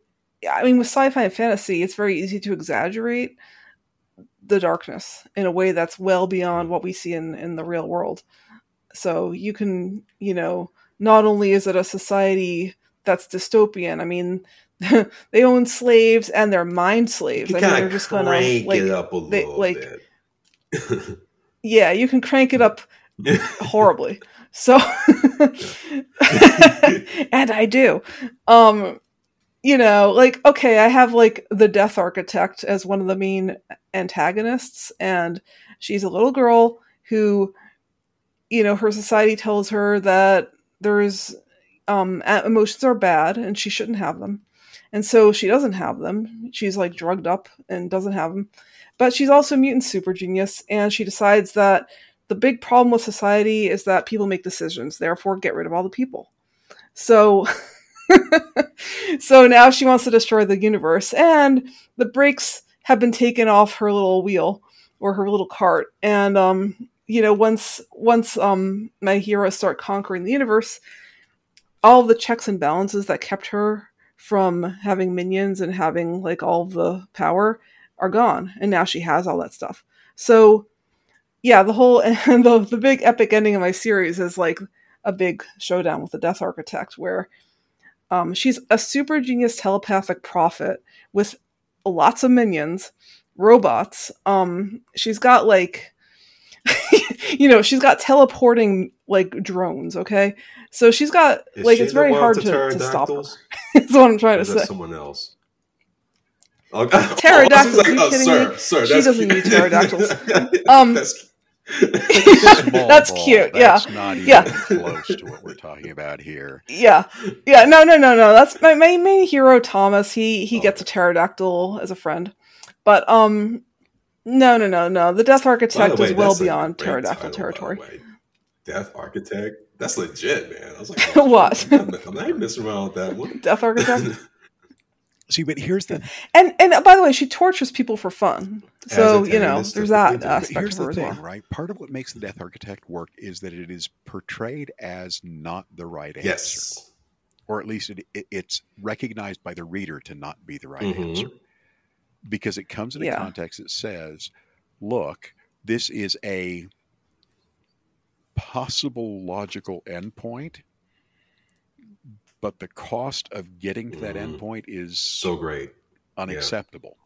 I mean with sci-fi and fantasy, it's very easy to exaggerate the darkness in a way that's well beyond what we see in in the real world. So you can, you know, not only is it a society that's dystopian, I mean, they own slaves and they're mind slaves. you I mean, they're just going to crank like, it up a they- little like- bit yeah, you can crank it up horribly. So, and I do. Um, you know, like okay, I have like the Death Architect as one of the main antagonists, and she's a little girl who, you know, her society tells her that there's um emotions are bad and she shouldn't have them, and so she doesn't have them. She's like drugged up and doesn't have them, but she's also a mutant super genius, and she decides that the big problem with society is that people make decisions, therefore get rid of all the people. So so now she wants to destroy the universe and the brakes have been taken off her little wheel or her little cart and um you know once once um my heroes start conquering the universe all the checks and balances that kept her from having minions and having like all the power are gone. And now she has all that stuff. So yeah the whole and the, the big epic ending of my series is like a big showdown with the death architect where um, she's a super genius telepathic prophet with lots of minions robots. Um, she's got like you know she's got teleporting like drones okay so she's got Is like she it's very hard to, to stop her that's what i'm trying Or to say someone else? Oh, Pterodactyls, I was are you like, oh, kidding sir, me? sir, She that's doesn't cute. need pterodactyls. Um, That's- Small That's ball. cute, yeah. That's not even Yeah. close to what we're talking about here. yeah yeah no no no no that's my, my main hero thomas he he gets a pterodactyl as a friend but um no no no no the death architect the way, is well beyond pterodactyl title, territory. Death Architect. That's legit, man. I was like, What? I'm not, I'm not messing around with that one. death architect See, but here's the and and by the way she tortures people for fun so you know there's that do. aspect here's of her the as thing, well right? Part of what makes the Death Architect work is that it is portrayed as not the right answer, Yes. or at least it, it, it's recognized by the reader to not be the right Mhm. answer, because it comes in a Yeah. context that says, "Look, this is a possible logical endpoint." But the cost of getting to that Mhm. endpoint is So great. unacceptable.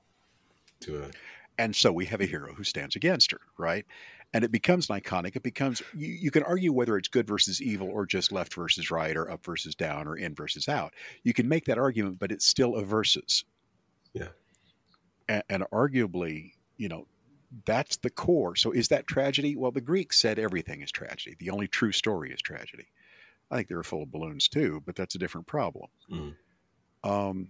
To uh, and so we have a hero who stands against her right and it becomes an iconic it becomes you, you can argue whether it's good versus evil or just left versus right or up versus down or in versus out you can make that argument but it's still a versus Yeah. And, and arguably you know that's the core so is that tragedy well the greeks said everything is tragedy the only true story is tragedy i think they were full of balloons too but that's a different problem Mhm. um,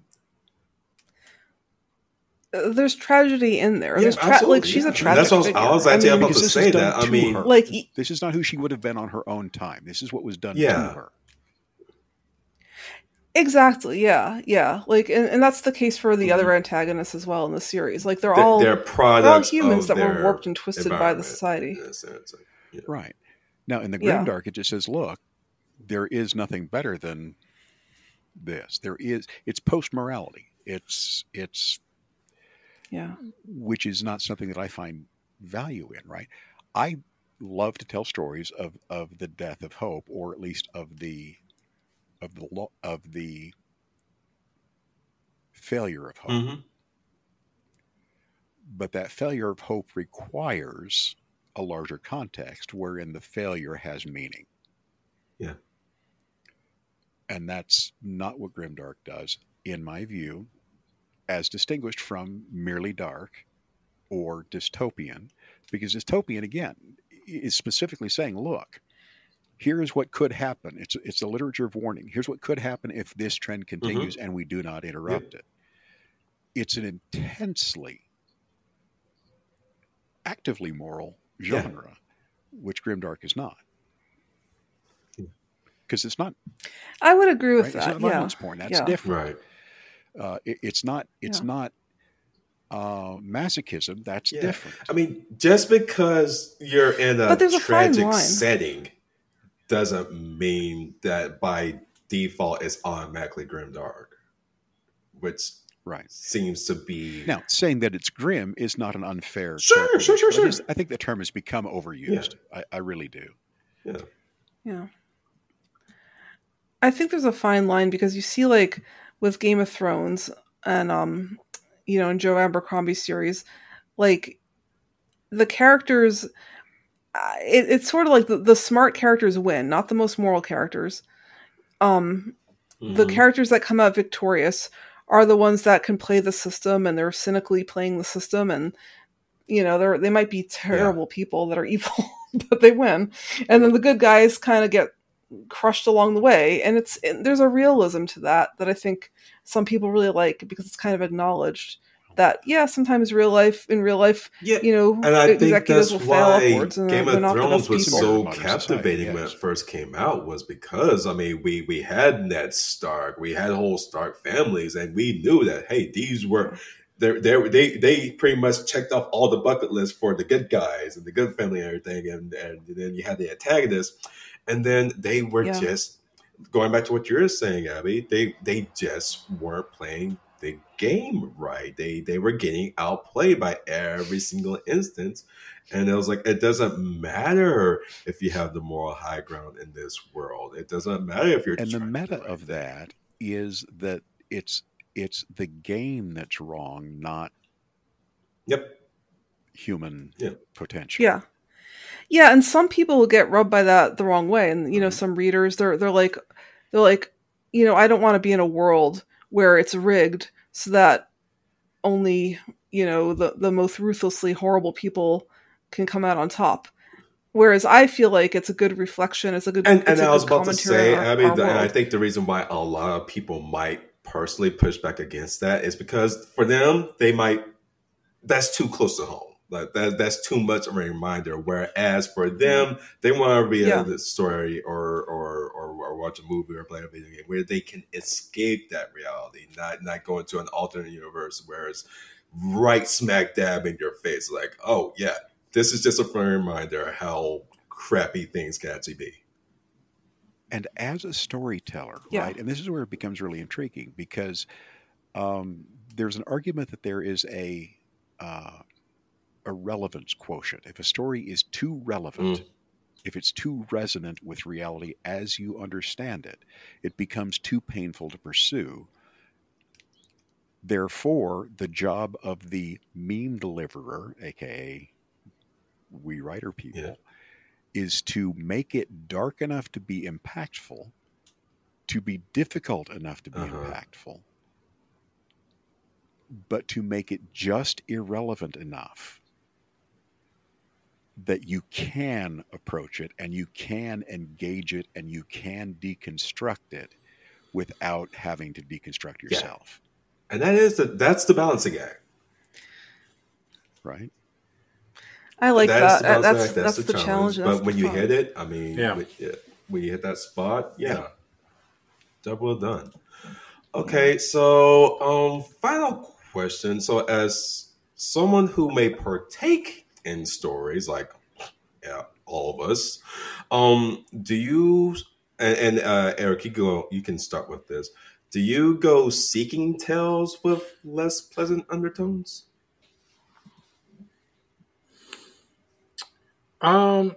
there's tragedy in there Yeah, there's tra- like she's a tragic That's what I was- figure. I was actually mean, about to this say is done that. I mean, her. like this is not who she would have been on her own time this is what was done Yeah. to her Exactly. Yeah. Yeah. Like, and, and that's the case for the Mhm. other antagonists as well in the series. Like, they're they're, all they're they're all humans that were warped and twisted by the society. in a. Yeah. Right. Now, in the Yeah. Grimdark, it just says, look, there is nothing better than this. There is, it's post morality. It's, it's, Yeah. which is not something that I find value in, right? I love to tell stories of, of the death of hope, or at least of the, of the, lo- of the failure of hope. Mhm. But that failure of hope requires a larger context wherein the failure has meaning. Yeah. And that's not what Grimdark does, in my view, as distinguished from merely dark or dystopian, because dystopian, again, is specifically saying, look, here's what could happen. It's, it's a literature of warning. Here's what could happen if this trend continues and we do not interrupt it. It's an intensely actively moral Yeah. genre, which Grimdark is not. Because it's not, I would agree with right? It's that. not Yeah. violence porn. That's Yeah. different. Right. Uh, it- it's not. It's Yeah. not uh, masochism. That's Yeah. different. I mean, just because you're in a But there's a tragic setting doesn't mean that by default it's automatically grim dark, which Right. seems to be Now, saying that it's grim is not an unfair. Sure, sure, sure, characterization, but it sure. is- I think the term has become overused. I, I really do. Yeah. Yeah. I think there's a fine line because you see, like, with Game of Thrones and, um, you know, in Joe Abercrombie series, like, the characters, it, it's sort of like the, the smart characters win, not the most moral characters. Um, the Mhm. characters that come out victorious are the ones that can play the system and they're cynically playing the system and you know they're they might be terrible people that are evil but they win and then the good guys kind of get crushed along the way and it's and there's a realism to that that i think some people really like because it's kind of acknowledged that yeah, sometimes real life in real life, Yeah, you know, and I think that's why Game of Thrones was people. so captivating society, when it first came out was because I mean we we had Ned Stark, we had whole Stark families, and we knew that hey these were they they they they pretty much checked off all the bucket list for the good guys and the good family and everything, and and then you had the antagonists, and then they were Yeah. just going back to what you're saying, Abby. They they just weren't playing the game right. They they were getting outplayed by every single instance. And it was like, it doesn't matter if you have the moral high ground in this world. It doesn't matter if you're and the trying to do meta the right of thing. that is that it's it's the game that's wrong, not Yep. human Yeah. potential. Yeah. Yeah, and some people will get rubbed by that the wrong way. And you know, Mhm. some readers they're they're like they're like, you know, I don't want to be in a world where it's rigged so that only, you know, the the most ruthlessly horrible people can come out on top. Whereas I feel like it's a good reflection, it's a good And, and a I was about to say, our- Abby, our that- and I think the reason why a lot of people might personally push back against that is because for them, they might, that's too close to home. Like that, that's too much of a reminder. Whereas for them, they want to read Yeah. a story or, or or or watch a movie or play a video game where they can escape that reality, not not go into an alternate universe where it's right smack dab in your face. Like, oh yeah, this is just a friendly reminder how crappy things can actually be. And as a storyteller, Yeah. right? And this is where it becomes really intriguing because um, there's an argument that there is a uh, a relevance quotient. If a story is too relevant, Mm. if it's too resonant with reality as you understand it, it becomes too painful to pursue. Therefore, the job of the meme deliverer, aka we writer people, Yeah. is to make it dark enough to be impactful, to be difficult enough to be Uh-huh. impactful, but to make it just irrelevant enough that you can approach it and you can engage it and you can deconstruct it without having to deconstruct Yeah. yourself, And that is the that's the balancing act. right? I like That's that. the That's balancing that's, act. the challenge. and But that's when the you hit it, I mean, Yeah. when, yeah, when you hit that spot, yeah, Yeah. job well done. Okay, so um, final question. So, as someone who may partake in stories like yeah, all of us, um, do you and, and uh, Eric, you go. You can start with this. Do you go seeking tales with less pleasant undertones? Um,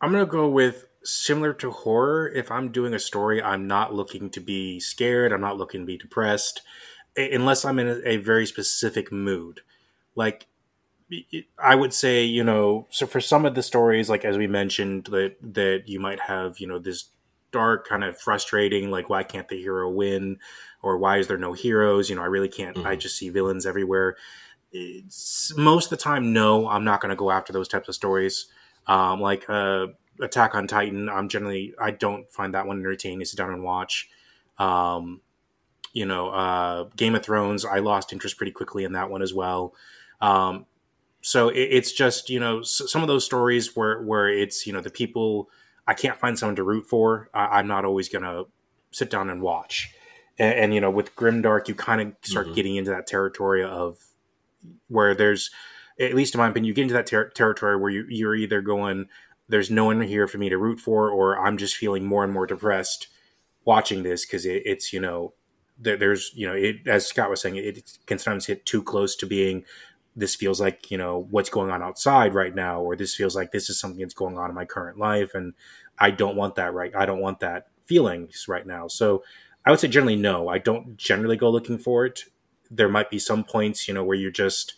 I'm gonna go with similar to horror. If I'm doing a story, I'm not looking to be scared. I'm not looking to be depressed, unless I'm in a, a very specific mood. Like, I would say, you know, so for some of the stories, like as we mentioned, that that you might have, you know, this dark kind of frustrating, like why can't the hero win, or why is there no heroes? You know, I really can't. I Mhm. just see villains everywhere it's, most of the time, no, I'm not going to go after those types of stories. Um, like uh, Attack on Titan, I'm generally I don't find that one entertaining to sit down and watch. Um, you know, uh, Game of Thrones, I lost interest pretty quickly in that one as well. Um, so it, it's just you know s- some of those stories where where it's you know the people I can't find someone to root for. I, I'm not always going to sit down and watch. And, and you know, with Grimdark, you kind of start Mhm. getting into that territory of where there's at least in my opinion you get into that ter- territory where you, you're either going there's no one here for me to root for or i'm just feeling more and more depressed watching this because it, it's you know there, there's you know it, as scott was saying it, it can sometimes hit too close to being this feels like you know what's going on outside right now or this feels like this is something that's going on in my current life and i don't want that right i don't want that feelings right now. So i would say generally no i don't generally go looking for it. There might be some points you know where you just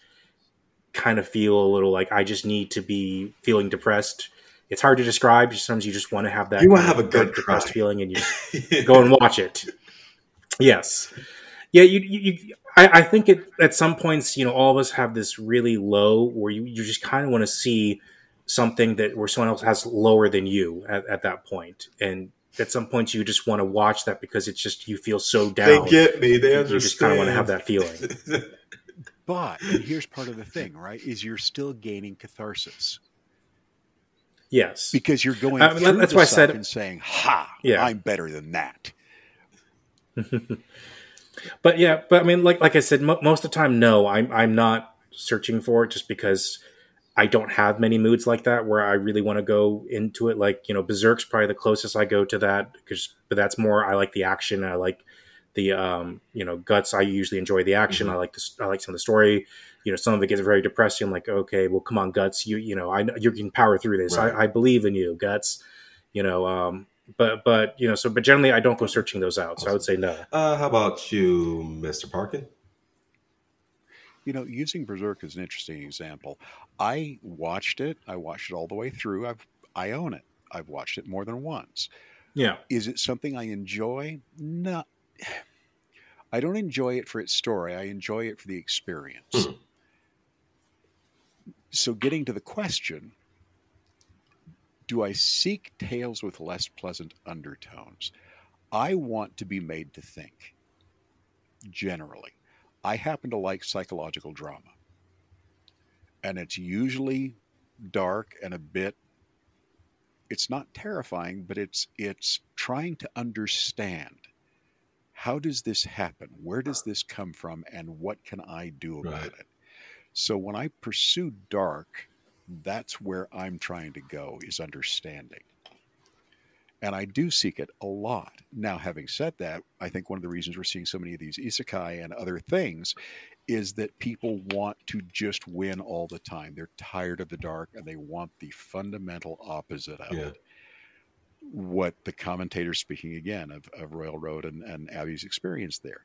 kind of feel a little like i just need to be feeling depressed. It's hard to describe sometimes you just want to have that You wanna have a good depressed feeling and you go and watch it. Yes. Yeah you, you, you I, I think it at some points you know all of us have this really low where you, you just kind of want to see something that where someone else has lower than you at, at that point. point and at some points you just want to watch that because it's just you feel so down They get me. They understand. you just kind of want to have that feeling But and here's part of the thing, right? Is you're still gaining catharsis Yes. because you're going Uh, through that's the why I suck said- and saying, "Ha, Yeah. I'm better than that." but yeah, but I mean, like like I said, mo- most of the time, no, I'm I'm not searching for it just because I don't have many moods like that where I really want to go into it. Like you know, Berserk's probably the closest I go to that because, but that's more I like the action. I like the um you know guts. I usually enjoy the action. I like the I like some of the story. You know, some of it gets very depressing. I'm like, okay, well, come on, guts. You you know, I know you can power through this. Right. I, I believe in you, guts. You know, um, but but you know, so but generally, I don't go searching those out. So I would say no. Uh, how about you, Mr. Parkin? You know, using Berserk is an interesting example. I watched it. I watched it all the way through. I've I own it. I've watched it more than once. Yeah. Is it something I enjoy? No. I don't enjoy it for its story. I enjoy it for the experience. Mhm. So, getting to the question do I seek tales with less pleasant undertones? I want to be made to think, generally. I happen to like psychological drama. And it's usually dark and a bit it's not terrifying, but it's it's trying to understand how does this happen? Where does this come from and what can I do about Right. it? So when I pursue dark, that's where I'm trying to go is understanding. And I do seek it a lot. Now, having said that, I think one of the reasons we're seeing so many of these isekai and other things is that people want to just win all the time. They're tired of the dark and they want the fundamental opposite of Yeah. it. What the commentator speaking again of, of Royal Road and, and Abby's experience there.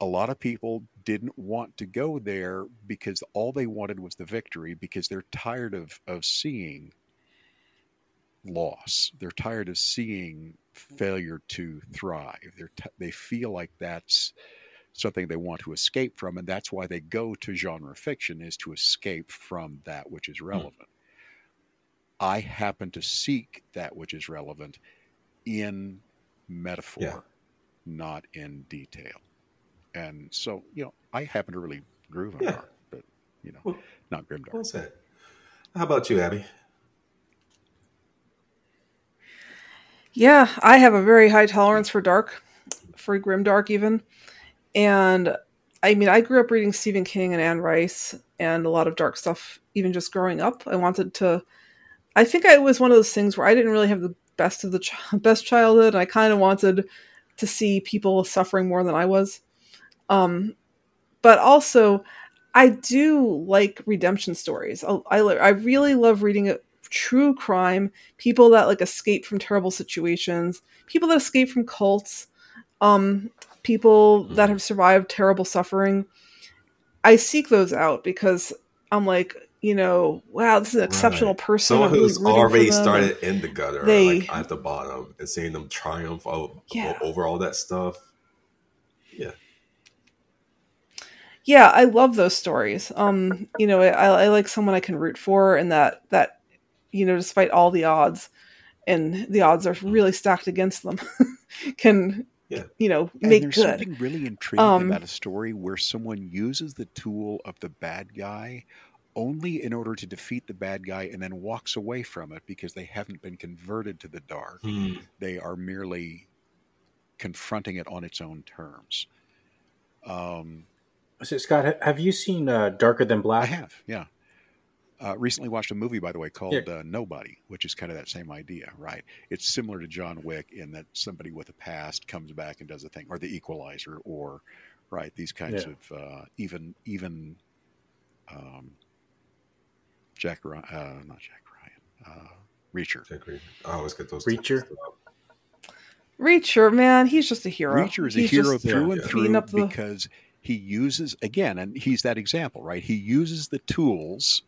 A lot of people didn't want to go there because all they wanted was the victory because they're tired of, of seeing loss. They're tired of seeing failure to thrive. They're t- they feel like that's something they want to escape from, and that's why they go to genre fiction is to escape from that which is hmm. relevant. I happen to seek that which is relevant in metaphor, Yeah. not in detail. And so, you know, I happen to really groove on Yeah. dark, but you know, Well- not grimdark. Well said. How about you, Abby? Yeah, I have a very high tolerance for dark, for grim dark even. And I mean, I grew up reading Stephen King and Anne Rice and a lot of dark stuff even just growing up. I wanted to I think I was one of those things where I didn't really have the best of the ch- best childhood. And I kind of wanted to see people suffering more than I was. Um but also I do like redemption stories. I I, I really love reading a true crime people that like escape from terrible situations, people that escape from cults, um, people that have survived terrible suffering. I seek those out because I'm like, you know, wow, this is an exceptional Right. person. Someone really who's already started in the gutter, they- like at the bottom, and seeing them triumph o- Yeah. over all that stuff. Yeah. Yeah i love those stories um you know I, I like someone i can root for and that that you know despite all the odds and the odds are really stacked against them can Yeah. you know And make there's good something really intriguing Um, about a story where someone uses the tool of the bad guy only in order to defeat the bad guy and then walks away from it because they haven't been converted to the dark. Hmm. They are merely confronting it on its own terms. Um, So Scott, have you seen uh, Darker Than Black? I have, yeah. Uh, recently watched a movie, by the way, called uh, Nobody, which is kind of that same idea, right? It's similar to John Wick in that somebody with a past comes back and does a thing, or The Equalizer, or right these kinds Yeah. of uh, even even um, Jack Ryan, uh, not Jack Ryan, uh, Reacher. Jack Reacher. I always get those. Reacher? reacher man he's just a hero Reacher is a He's hero just through yeah, and yeah. through up the- because he uses again, and he's that example, right? He uses the tools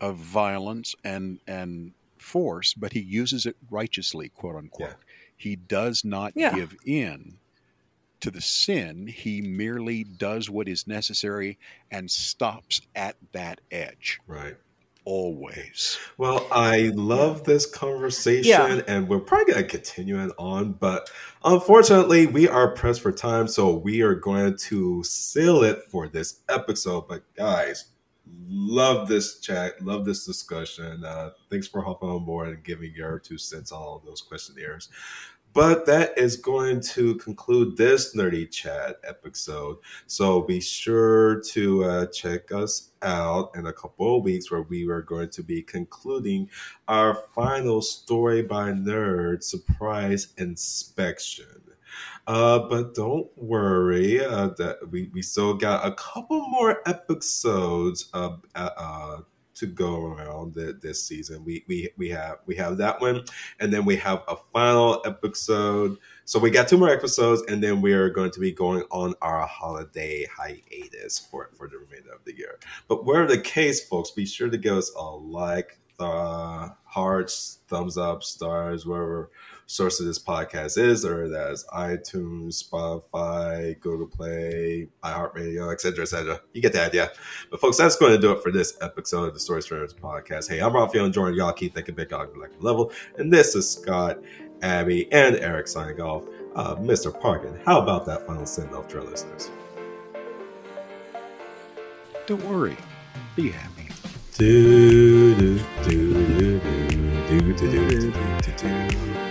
of violence and and force, but he uses it righteously, quote unquote. Yeah. He does not Yeah. give in to the sin. He merely does what is necessary and stops at that edge. Right. Always. Well, I love this conversation, Yeah. and we're probably going to continue it on, but unfortunately, we are pressed for time, so we are going to seal it for this episode. But guys, love this chat, love this discussion. Uh, thanks for hopping on board and giving your two cents on all those questionnaires. But that is going to conclude this nerdy chat episode. So be sure to uh, check us out in a couple of weeks where we are going to be concluding our final story by nerd surprise inspection. Uh, but don't worry, uh, that we, we still got a couple more episodes uh, uh, to go around the, this season. We, we we have we have that one, and then we have a final episode. So we got two more episodes, and then we are going to be going on our holiday hiatus for for the remainder of the year. But whatever the case, folks, be sure to give us a like, uh, hearts, thumbs up, stars, wherever source of this podcast is, or that's iTunes, Spotify, Google Play, iHeartRadio, etc., etc. You get the idea. But folks, that's going to do it for this episode of the Stories for Nerds podcast. Hey, I'm Raphael and Jordan. y'all. Keep thinking big, like level, and this is Scott, Abby, and Eric signing off. Uh, Mr. Parkin, how about that final send off to our listeners? Don't worry. Be happy. Do, do, do, do, do, do, do, do, do, do, do.